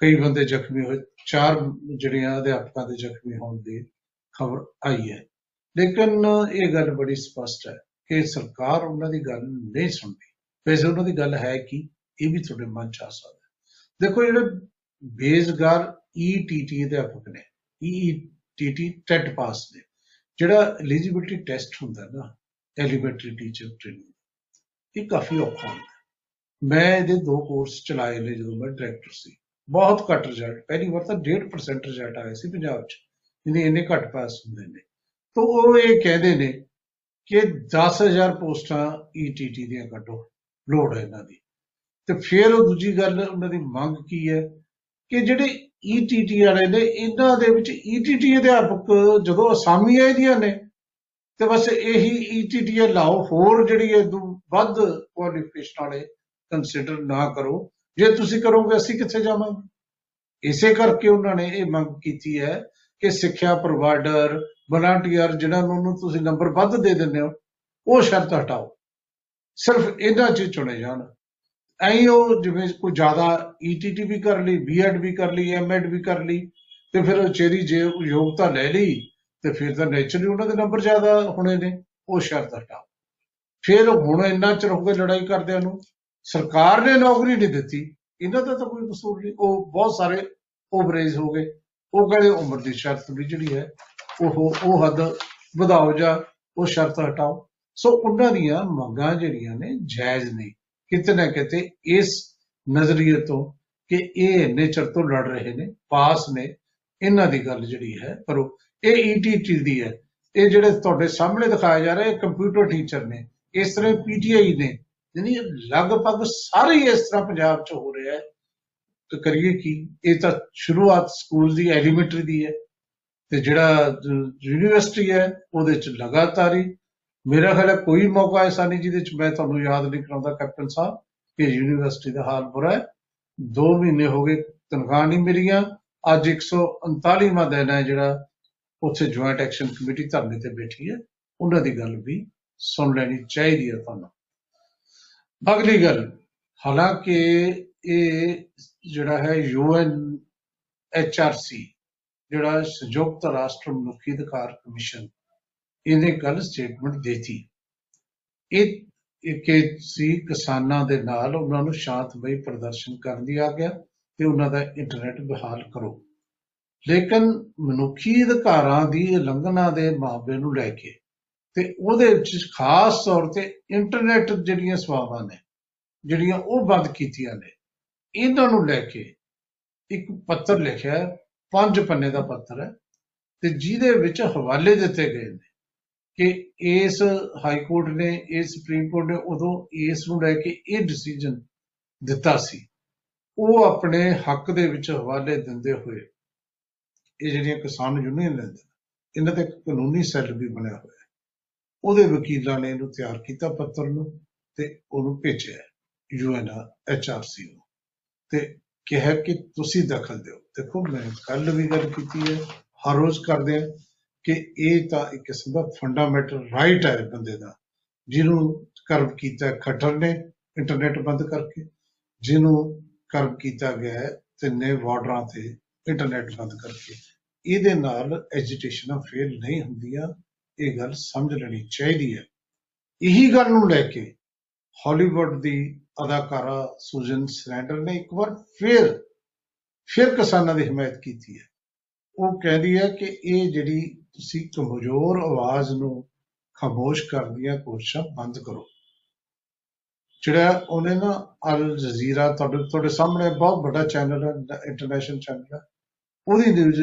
ਕਈ ਬੰਦੇ ਜ਼ਖਮੀ ਹੋਏ, ਚਾਰ ਜਿਹੜੀਆਂ ਅਧਿਆਪਕਾਂ ਦੇ ਜ਼ਖਮੀ ਹੋਣ ਦੀ ਖਬਰ ਆਈ ਹੈ ਲੇਕਿਨ ਇਹ ਗੱਲ ਬੜੀ ਸਪਸ਼ਟ ਹੈ ਕਿ ਸਰਕਾਰ ਉਹਨਾਂ ਦੀ ਗੱਲ ਨਹੀਂ ਸੁਣਦੀ ਵੈਸੇ ਉਹਨਾਂ ਦੀ ਗੱਲ ਹੈ ਕਿ ਇਹ ਵੀ ਤੁਹਾਡੇ ਮਨ ਚ ਆ ਸਕਦਾ ਹੈ। ਦੇਖੋ, ਜਿਹੜੇ ਬੇਰੁਜ਼ਗਾਰ ਈਟੀਟੀ ਅਧਿਆਪਕ ਨੇ ਈਟੀਟੀ ਟੈਟ ਪਾਸ ਨੇ, ਜਿਹੜਾ ਐਲੀਜੀਬਿਲਟੀ ਟੈਸਟ ਹੁੰਦਾ ਨਾ, ਐਲੀਮੈਂਟਰੀ ਟੀਚਰ ਟ੍ਰੇਨਿੰਗ, ਇਹ ਕਾਫੀ ਔਖਾ ਹੁੰਦਾ ਹੈ। ਮੈਂ ਇਹਦੇ ਦੋ ਕੋਰਸ ਚਲਾਏ ਨੇ ਜਦੋਂ ਮੈਂ ਡਾਇਰੈਕਟਰ ਸੀ ਬਹੁਤ ਘੱਟ ਰਿਜ਼ਲਟ ਪਹਿਲੀ ਵਾਰ ਤਾਂ 1.5% ਰਿਜ਼ਲਟ ਆਏ ਸੀ ਪੰਜਾਬ 'ਚ ਇਹਨੇ ਇੰਨੇ ਘੱਟ ਪਾਸ ਹੁੰਦੇ ਨੇ। ਤਾਂ ਉਹ ਇਹ ਕਹਿੰਦੇ ਨੇ ਕਿ 10000 ਪੋਸਟਾਂ ਈਟੀਟੀ ਦੀਆਂ ਕੱਢੋ ਲੋੜ ਹੈ ਇਹਨਾਂ ਦੀ। ਤੇ ਫਿਰ ਉਹ ਦੂਜੀ ਗੱਲ, ਉਹਨਾਂ ਦੀ ਮੰਗ ਕੀ ਹੈ? ਕਿ ਜਿਹੜੇ ਈਟੀਟੀ ਵਾਲੇ ਨੇ, ਇਹਨਾਂ ਦੇ ਵਿੱਚ ਈਟੀਟੀ ਅਧਿਆਪਕ ਜਦੋਂ ਅਸਾਮੀਆਂ ਇਹਦੀਆਂ ਨੇ, ਤੇ ਬਸ ਇਹੀ ਈਟੀਟੀ ਲਾਓ, ਹੋਰ ਜਿਹੜੀ ਇਹ ਤੋਂ ਵੱਧ ਕੁਆਲੀਫਿਕੇਸ਼ਨ ਵਾਲੇ ਕੰਸੀਡਰ ਨਾ ਕਰੋ। ਜੇ ਤੁਸੀਂ ਕਰੋਗੇ, ਅਸੀਂ ਕਿੱਥੇ ਜਾਵਾਂਗੇ? ਇਸੇ ਕਰਕੇ ਉਹਨਾਂ ਨੇ ਇਹ ਮੰਗ ਕੀਤੀ ਹੈ ਕਿ ਸਿੱਖਿਆ ਪ੍ਰੋਵਾਈਡਰ ਵਲੰਟੀਅਰ ਜਿਹਨਾਂ ਨੂੰ ਨੂੰ ਤੁਸੀਂ ਨੰਬਰ ਵੱਧ ਦੇ ਦਿੰਦੇ ਹੋ, ਉਹ ਸ਼ਰਤ ਹਟਾਓ। ਸਿਰਫ ਇਹਨਾਂ 'ਚ ਚੁਣੇ ਜਾਣ। ਐਂ ਉਹ ਜਿਵੇਂ ਕੋਈ ਜ਼ਿਆਦਾ ਈਟੀਟੀ ਵੀ ਕਰ ਲਈ ਬੀਐਡ ਵੀ ਕਰ ਲਈ ਐਮਐਡ ਵੀ ਕਰ ਲਈ, ਤੇ ਫਿਰ ਉਹ ਚੇਰੀ ਜੇ ਯੋਗਤਾ ਲੈ ਲਈ, ਤੇ ਫਿਰ ਤਾਂ ਨੇਚਰਲੀ ਉਹਨਾਂ ਦੇ ਨੰਬਰ ਜ਼ਿਆਦਾ ਹੋਣੇ ਨੇ, ਉਹ ਸ਼ਰਤ ਹਟਾਓ। ਫਿਰ ਹੁਣ ਇੰਨਾ ਚਿਰ ਹੋ ਗਿਆ ਲੜਾਈ ਕਰਦਿਆਂ ਨੂੰ ਸਰਕਾਰ ਨੇ ਨੌਕਰੀ ਨਹੀਂ ਦਿੱਤੀ, ਇਹਨਾਂ ਦਾ ਤਾਂ ਕੋਈ ਕਸੂਰ ਨਹੀਂ। ਉਹ ਬਹੁਤ ਸਾਰੇ ਓਵਰੇਜ ਹੋ ਗਏ। ਉਹ ਕਹਿੰਦੇ ਉਮਰ ਦੀ ਸ਼ਰਤ ਵੀ ਜਿਹੜੀ ਹੈ, ਉਹ ਉਹ ਹੱਦ ਵਧਾਓ ਜਾਂ ਉਹ ਸ਼ਰਤ ਹਟਾਓ। ਸੋ ਉਹਨਾਂ ਦੀਆਂ ਮੰਗਾਂ ਜਿਹੜੀਆਂ ਨੇ ਜਾਇਜ਼ ਨਹੀਂ ਕਿਤੇ ਨਾ ਕਿਤੇ ਇਸ ਨਜ਼ਰੀਏ ਤੋਂ ਕਿ ਇਹ ਇੰਨੇ ਚਿਰ ਤੋਂ ਲੜ ਰਹੇ ਨੇ, ਪਾਸ ਨੇ, ਇਹਨਾਂ ਦੀ ਗੱਲ ਜਿਹੜੀ ਹੈ, ਪਰ ਉਹ ਇਹ ਈਟੀਟੀ ਦੀ ਹੈ। ਇਹ ਜਿਹੜੇ ਤੁਹਾਡੇ ਸਾਹਮਣੇ ਦਿਖਾਇਆ ਜਾ ਰਿਹਾ ਇਹ ਕੰਪਿਊਟਰ ਟੀਚਰ ਨੇ, ਇਸ ਤਰ੍ਹਾਂ ਪੀਟੀਆਈ ਨੇ ਯਾਨੀ ਲਗਭਗ ਸਾਰੇ ਹੀ ਇਸ ਤਰ੍ਹਾਂ ਪੰਜਾਬ 'ਚ ਹੋ ਰਿਹਾ ਹੈ। ਤੇ ਕਰੀਏ ਕੀ? ਇਹ ਤਾਂ ਸ਼ੁਰੂਆਤ ਸਕੂਲ ਦੀ, ਐਲੀਮੈਂਟਰੀ ਦੀ ਹੈ। ਤੇ ਜਿਹੜਾ ਯੂਨੀਵਰਸਿਟੀ ਹੈ, ਉਹਦੇ 'ਚ ਲਗਾਤਾਰ ਹੀ। ਮੇਰਾ ਖਿਆਲ ਹੈ ਕੋਈ ਮੌਕਾ ਐਸਾ ਨਹੀਂ ਜਿਹਦੇ 'ਚ ਮੈਂ ਤੁਹਾਨੂੰ ਯਾਦ ਨਹੀਂ ਕਰਾਉਂਦਾ, ਕੈਪਟਨ ਸਾਹਿਬ, ਕਿ ਯੂਨੀਵਰਸਿਟੀ ਦਾ ਹਾਲ ਬੁਰਾ ਹੈ। 2 ਮਹੀਨੇ ਹੋ ਗਏ, ਤਨਖਾਹ ਨਹੀਂ ਮਿਲੀਆਂ। ਅੱਜ 139ਵਾਂ ਦਿਨ ਹੈ ਜਿਹੜਾ ਉੱਥੇ ਜੁਆਇੰਟ ਐਕਸ਼ਨ ਕਮੇਟੀ ਧਰਨੇ ਤੇ ਬੈਠੀ ਹੈ। ਉਹਨਾਂ ਦੀ ਗੱਲ ਵੀ ਸੁਣ ਲੈਣੀ ਚਾਹੀਦੀ ਹੈ ਤੁਹਾਨੂੰ। ਅਗਲੀ ਗੱਲ, ਹਾਲਾਂਕਿ ਇਹ ਜਿਹੜਾ ਹੈ ਯੂਐਨ ਐਚਆਰਸੀ ਜਿਹੜਾ ਸੰਯੁਕਤ ਰਾਸ਼ਟਰ ਮਨੁੱਖੀ ਅਧਿਕਾਰ ਕਮਿਸ਼ਨ, ਇਹਨੇ ਕੱਲ ਸਟੇਟਮੈਂਟ ਦਿੱਤੀ। ਇਹ ਇਹ ਕਿ ਸੀ ਕਿਸਾਨਾਂ ਦੇ ਨਾਲ ਉਹਨਾਂ ਨੂੰ ਸ਼ਾਂਤਮਈ ਪ੍ਰਦਰਸ਼ਨ ਕਰਨ ਦੀ ਆਗਿਆ ਤੇ ਉਹਨਾਂ ਦਾ ਇੰਟਰਨੈਟ ਬਹਾਲ ਕਰੋ। ਲੇਕਿਨ ਮਨੁੱਖੀ ਅਧਿਕਾਰਾਂ ਦੀ ਉਲੰਘਣਾ ਦੇ ਮਾਮਲੇ ਨੂੰ ਲੈ ਕੇ ਤੇ ਉਹਦੇ ਵਿੱਚ ਖਾਸ ਤੌਰ ਤੇ ਇੰਟਰਨੈਟ ਜਿਹੜੀਆਂ ਸੇਵਾਵਾਂ ਨੇ ਜਿਹੜੀਆਂ ਉਹ ਬੰਦ ਕੀਤੀਆਂ ਨੇ ਇਹਨਾਂ ਨੂੰ ਲੈ ਕੇ ਇੱਕ ਪੱਤਰ ਲਿਖਿਆ ਹੈ, ਪੰਜ ਪੰਨੇ ਦਾ ਪੱਤਰ ਹੈ ਤੇ ਜਿਹਦੇ ਵਿੱਚ ਹਵਾਲੇ ਦਿੱਤੇ ਗਏ ਨੇ ਕਿ ਇਸ ਹਾਈ ਕੋਰਟ ਨੇ ਇਸ ਸੁਪਰੀਮ ਕੋਰਟ ਨੇ ਉਦੋਂ ਇਸ ਨੂੰ ਲੈ ਕੇ ਇਹ ਡਿਸੀਜਨ ਦਿੱਤਾ ਸੀ। ਉਹ ਆਪਣੇ ਹੱਕ ਦੇ ਵਿੱਚ ਹਵਾਲੇ ਦਿੰਦੇ ਹੋਏ ਇਹ ਜਿਹੜੀਆਂ ਕਿਸਾਨ ਯੂਨੀਅਨ ਨੇ ਇਹਨਾਂ ਤੇ ਇੱਕ ਕਾਨੂੰਨੀ ਸੈੱਲ ਵੀ ਬਣਿਆ ਹੋਇਆ। ਹੈ ਉਹਦੇ ਵਕੀਲਾਂ ਨੇ ਇਹਨੂੰ ਤਿਆਰ ਕੀਤਾ ਪੱਤਰ ਨੂੰ ਤੇ ਉਹਨੂੰ ਭੇਜਿਆ ਯੂਐਨ ਐਚਆਰਸੀ ਨੂੰ। ਤੇ ਕਿਹਾ ਕਿ ਤੁਸੀਂ ਦਖਲ ਦਿਓ। ਦੇਖੋ, ਮੈਂ ਕੱਲ ਵੀ ਗੱਲ ਕੀਤੀ ਹੈ, ਹਰ ਰੋਜ਼ ਕਰਦੇ ਆ ਕਿ ਇਹ ਤਾਂ ਇੱਕ ਕਿਸਮ ਦਾ ਫੰਡਾਮੈਂਟਲ ਰਾਈਟ ਹੈ ਬੰਦੇ ਦਾ, ਜਿਹਨੂੰ ਕਰਵ ਕੀਤਾ ਖੱਟਰ ਨੇ ਇੰਟਰਨੈਟ ਬੰਦ ਕਰਕੇ, ਜਿਹਨੂੰ ਕਰਵ ਕੀਤਾ ਗਿਆ ਹੈ ਤਿੰਨੇ ਬਾਰਡਰਾਂ ਤੇ ਇੰਟਰਨੈਟ ਬੰਦ ਕਰਕੇ। ਇਹਦੇ ਨਾਲ ਐਜੀਟੇਸ਼ਨਾਂ ਫੇਲ ਨਹੀਂ ਹੁੰਦੀਆਂ। ਇਹ ਗੱਲ ਸਮਝ ਲੈਣੀ ਚਾਹੀਦੀ ਹੈ। ਇਹੀ ਗੱਲ ਨੂੰ ਲੈ ਕੇ ਹਾਲੀਵੁੱਡ ਦੀ ਅਦਾਕਾਰਾ ਸੁਜਨ ਸਰੈਂਡਰ ਨੇ ਇੱਕ ਵਾਰ ਫਿਰ ਫਿਰ ਕਿਸਾਨਾਂ ਦੀ ਹਮਾਇਤ ਕੀਤੀ ਹੈ। ਉਹ ਕਹਿੰਦੀ ਹੈ ਕਿ ਇਹ ਜਿਹੜੀ ਤੁਸੀਂ ਕਮਜ਼ੋਰ ਆਵਾਜ਼ ਨੂੰ ਖਾਮੋਸ਼ ਕਰਨ ਦੀਆਂ ਕੋਸ਼ਿਸ਼ਾਂ ਬੰਦ ਕਰੋ। ਜਿਹੜਾ ਉਹਨੇ ਨਾ ਅਲ ਜਜ਼ੀਰਾ ਤੁਹਾਡੇ ਤੁਹਾਡੇ ਸਾਹਮਣੇ ਬਹੁਤ ਵੱਡਾ ਚੈਨਲ ਹੈ, ਇੰਟਰਨੈਸ਼ਨਲ ਚੈਨਲ ਹੈ। ਉਹਦੀ ਨਿਊਜ਼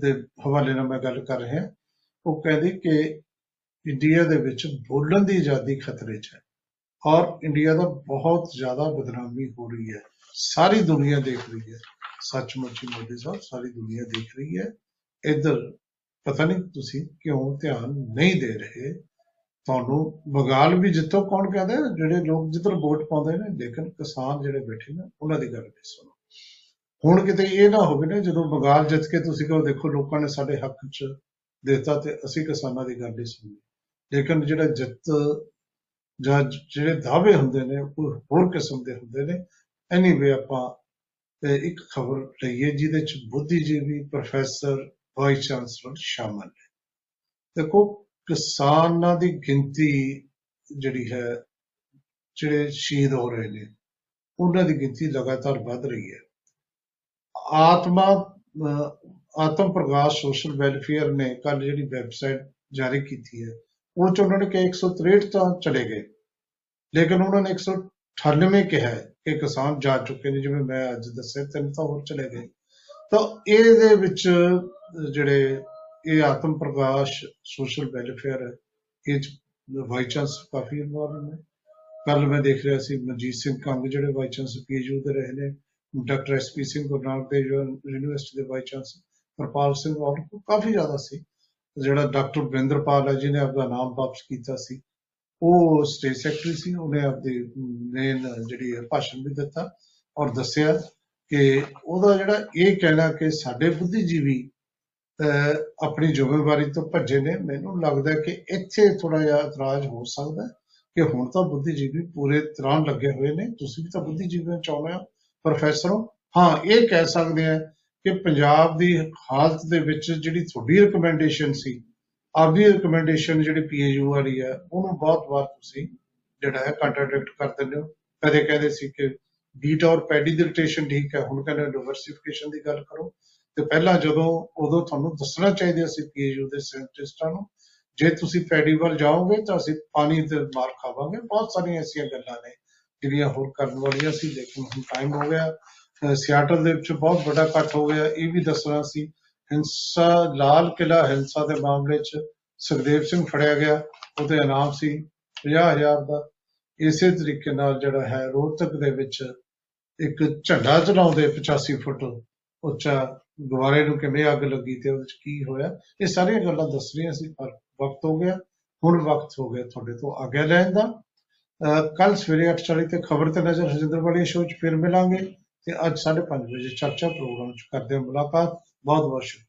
ਦੇ ਹਵਾਲੇ ਨਾਲ ਮੈਂ ਗੱਲ ਕਰ ਰਿਹਾ। ਉਹ ਕਹਿੰਦੀ ਕਿ ਇੰਡੀਆ ਦੇ ਵਿੱਚ ਬੋਲਣ ਦੀ ਆਜ਼ਾਦੀ ਖਤਰੇ 'ਚ ਹੈ ਔਰ ਇੰਡੀਆ ਦਾ ਬਹੁਤ ਜ਼ਿਆਦਾ ਬਦਨਾਮੀ ਹੋ ਰਹੀ ਹੈ। ਸਾਰੀ ਦੁਨੀਆ ਦੇਖ ਰਹੀ ਹੈ। ਸੱਚਮੁੱਚ ਹੀ ਮੋਦੀ ਸਾਹਿਬ, ਸਾਰੀ ਦੁਨੀਆ ਦੇਖ ਰਹੀ ਹੈ। ਇੱਧਰ ਪਤਾ ਨਹੀਂ ਤੁਸੀਂ ਕਿਉਂ ਧਿਆਨ ਨਹੀਂ ਦੇ ਰਹੇ? ਤੁਹਾਨੂੰ ਬਗਾਲ ਵੀ ਜਿੱਥੋਂ ਕੌਣ ਕਹਿੰਦਾ ਹੈ? ਜਿਹੜੇ ਲੋਕ ਜਿੱਧਰ ਵੋਟ ਪਾਉਂਦੇ ਨੇ, ਲੇਕਿਨ ਕਿਸਾਨ ਜਿਹੜੇ ਬੈਠੇ ਨੇ, ਉਹਨਾਂ ਦੀ ਗੱਲ ਨਹੀਂ ਸੁਣੋ। ਹੁਣ ਕਿਤੇ ਇਹ ਨਾ ਹੋਵੇ ਨਾ ਜਦੋਂ ਬਗਾਲ ਜਿੱਤ ਕੇ ਤੁਸੀਂ ਕਹੋ ਦੇਖੋ ਲੋਕਾਂ ਨੇ ਸਾਡੇ ਹੱਕ 'ਚ ਦਿੱਤਾ ਤੇ ਅਸੀਂ ਕਿਸਾਨਾਂ ਦੀ ਗੱਲ ਨਹੀਂ ਸੁਣੀ ਲੇਕਿਨ ਜਿਹੜਾ ਜਿੱਤ ਜਾਂ ਜਿਹੜੇ ਦਾਅਵੇ ਹੁੰਦੇ ਨੇ, ਉਹ ਹੋਰ ਕਿਸਮ ਦੇ ਹੁੰਦੇ ਨੇ। ਐਨੀਵੇ ਆਪਾਂ ਤੇ ਇੱਕ ਖਬਰ ਲਈਏ, ਜਿਹਦੇ ਚ ਬੁੱਧੀਜੀਵੀ ਪ੍ਰੋਫੈਸਰ, ਵਾਈਸ ਚਾਂਸਲਰ ਸ਼ਾਮਲ ਨੇ। ਦੇਖੋ, ਕਿਸਾਨਾਂ ਦੀ ਗਿਣਤੀ ਜਿਹੜੀ ਹੈ, ਜਿਹੜੇ ਸ਼ਹੀਦ ਹੋ ਰਹੇ ਨੇ, ਉਹਨਾਂ ਦੀ ਗਿਣਤੀ ਲਗਾਤਾਰ ਵੱਧ ਰਹੀ ਹੈ। ਆਤਮਾ, ਅਹ ਆਤਮ ਪ੍ਰਕਾਸ਼ ਸੋਸ਼ਲ ਵੈਲਫੇਅਰ ਨੇ ਕੱਲ ਜਿਹੜੀ ਵੈਬਸਾਈਟ ਜਾਰੀ ਕੀਤੀ ਹੈ, ਉਹ ਚ ਉਹਨਾਂ ਨੇ ਕਿ 163 ਤਾਂ ਚਲੇ ਗਏ, ਲੇਕਿਨ ਉਹਨਾਂ ਨੇ 198 ਕਿਹਾ ਹੈ ਕਿ ਕਿਸਾਨ ਜਾ ਚੁੱਕੇ ਨੇ, ਜਿਵੇਂ ਮੈਂ ਅੱਜ ਦੱਸਿਆ, ਤਿੰਨ ਤਾਂ ਹੋਰ ਚਲੇ ਗਏ। ਤਾਂ ਇਹਦੇ ਵਿੱਚ ਜਿਹੜੇ ਇਹ ਆਤਮ ਪ੍ਰਕਾਸ਼ ਸੋਸ਼ਲ ਵੈਲਫੇਅਰ ਇਹ ਚ ਵਾਈਸ ਚਾਂਸ ਕਾਫੀ ਇਨਵੋਲਵ ਨੇ। ਕੱਲ ਮੈਂ ਦੇਖ ਰਿਹਾ ਸੀ ਮਨਜੀਤ ਸਿੰਘ ਕੰਗ ਜਿਹੜੇ ਵਾਈਸ ਚਾਂਸ ਪੀਜੂ ਦੇ ਰਹੇ ਨੇ, doctor SP Singh Guru Nanak Dev university ਦੇ ਵਾਈਸ ਚਾਂਸ ਹਰਪਾਲ ਸਿੰਘ ਔਰ ਕਾਫੀ ਜ਼ਿਆਦਾ ਸੀ। ਜਿਹੜਾ ਡਾਕਟਰ ਬਰਿੰਦਰਪਾਲ ਹੈ ਜਿਹਨੇ ਆਪਦਾ ਨਾਮ ਵਾਪਸ ਕੀਤਾ ਸੀ ਉਹ ਸਟੇਟ ਸੈਕਟਰੀ ਸੀ। ਉਹਨੇ ਆਪਦੀ ਮੇਨ ਜਿਹੜੀ ਹੈ ਭਾਸ਼ਣ ਵੀ ਦਿੱਤਾ ਔਰ ਦੱਸਿਆ ਕਿ ਉਹਦਾ ਜਿਹੜਾ ਇਹ ਕਹਿਣਾ ਕਿ ਸਾਡੇ ਬੁੱਧੀਜੀਵੀ ਅਹ, ਆਪਣੀ ਜ਼ਿੰਮੇਵਾਰੀ ਤੋਂ ਭੱਜੇ ਨੇ ਮੈਨੂੰ ਲੱਗਦਾ ਹੈ ਕਿ ਇੱਥੇ ਥੋੜਾ ਜਿਹਾ ਇਤਰਾਜ਼ ਹੋ ਸਕਦਾ ਹੈ ਕਿ ਹੁਣ ਤਾਂ ਬੁੱਧੀਜੀਵੀ ਪੂਰੇ ਤਰ੍ਹਾਂ ਲੱਗੇ ਹੋਏ ਨੇ। ਤੁਸੀਂ ਵੀ ਤਾਂ ਬੁੱਧੀਜੀਵੀਆਂ ਚਾਹੁੰਦੇ ਹੋ ਪ੍ਰੋਫੈਸਰੋ ਹਾਂ। ਇਹ ਕਹਿ ਸਕਦੇ ਆ ਕਿ ਪੰਜਾਬ ਦੀ ਹਾਲਤ ਦੇ ਵਿੱਚ ਜਿਹੜੀ ਤੁਹਾਡੀ ਰეკਮੈਂਡੇਸ਼ਨ ਸੀ, ਆਪਦੀ ਰეკਮੈਂਡੇਸ਼ਨ ਜਿਹੜੀ ਪੀਏਯੂ ਵਾਲੀ ਆ ਉਹਨੂੰ ਬਹੁਤ ਵਾਰ ਤੁਸੀਂ ਜਿਹੜਾ ਹੈ ਕੰਟਰਡਿਕਟ ਕਰ ਦਿੰਦੇ ਹੋ। ਕਦੇ ਕਹਿੰਦੇ ਸੀ ਕਿ ਬੀਟ ਔਰ ਪੈਡੀ ਦੀ ਰੋਟੇਸ਼ਨ ਠੀਕ ਹੈ, ਹੁਣ ਕਹਿੰਦੇ ਡਾਇਵਰਸਿਫਿਕੇਸ਼ਨ ਦੀ ਗੱਲ ਕਰੋ। ਤੇ ਪਹਿਲਾਂ ਜਦੋਂ, ਉਦੋਂ ਤੁਹਾਨੂੰ ਦੱਸਣਾ ਚਾਹੀਦਾ ਸੀ ਪੀਏਯੂ ਦੇ ਸਾਇੰਟਿਸਟਾਂ ਨੂੰ, ਜੇ ਤੁਸੀਂ ਪੈਡੀ ਵੱਲ ਜਾਓਗੇ ਤਾਂ ਅਸੀਂ ਪਾਣੀ ਤੇ ਮਾਰ ਖਾਵਾਂਗੇ। ਬਹੁਤ ਸਾਰੀਆਂ ਐਸੀਆਂ ਗੱਲਾਂ ਨੇ, ਜਿਹੜੀਆਂ ਹੋਰ ਕਰਨ ਵਾਲੀਆਂ ਸੀ, ਲੇਕਿਨ ਹੁਣ ਟਾਈਮ ਹੋ ਗਿਆ। ਸਿਆਟਲ ਦੇ ਵਿੱਚ ਬਹੁਤ ਵੱਡਾ ਇਕੱਠ ਹੋ ਗਿਆ। ਇਹ ਵੀ ਦੱਸਣਾ ਸੀ, ਹਿੰਸਾ, ਲਾਲ ਕਿਲਾ ਹਿੰਸਾ ਦੇ ਮਾਮਲੇ 'ਚ ਸੁਖਦੇਵ ਸਿੰਘ ਫੜਿਆ ਗਿਆ। ਉਹਦੇ ਇਨਾਮ ਸੀ 50000 ਦਾ। ਇਸੇ ਤਰੀਕੇ ਨਾਲ ਜਿਹੜਾ ਹੈ, ਰੋਹਤਕ ਦੇ ਵਿੱਚ ਇੱਕ ਝੰਡਾ ਚਲਾਉਂਦੇ 85 ਫੁੱਟ ਉੱਚਾ ਗੁਬਾਰੇ ਨੂੰ ਕਿਵੇਂ ਅੱਗ ਲੱਗੀ ਤੇ ਉਹਦੇ 'ਚ ਕੀ ਹੋਇਆ, ਇਹ ਸਾਰੀਆਂ ਗੱਲਾਂ ਦੱਸ ਰਹੀਆਂ ਸੀ, ਪਰ ਵਕਤ ਹੋ ਗਿਆ। ਹੁਣ ਵਕਤ ਹੋ ਗਿਆ ਤੁਹਾਡੇ ਤੋਂ ਆਗਿਆ ਲੈਣ ਦਾ। ਕੱਲ ਸਵੇਰੇ 8:40 ਤੇ ਖਬਰ ਤੇ ਨਜ਼ਰ ਹਜਿੰਦਰ ਵਾਲੀ ਸ਼ੋਅ 'ਚ ਫਿਰ ਮਿਲਾਂਗੇ। ਤੇ ਅੱਜ 5:30 ਵਜੇ ਚਰਚਾ ਪ੍ਰੋਗਰਾਮ 'ਚ ਕਰਦੇ ਹਾਂ ਮੁਲਾਕਾਤ। ਬਹੁਤ ਬਹੁਤ ਸ਼ੁਕਰੀਆ।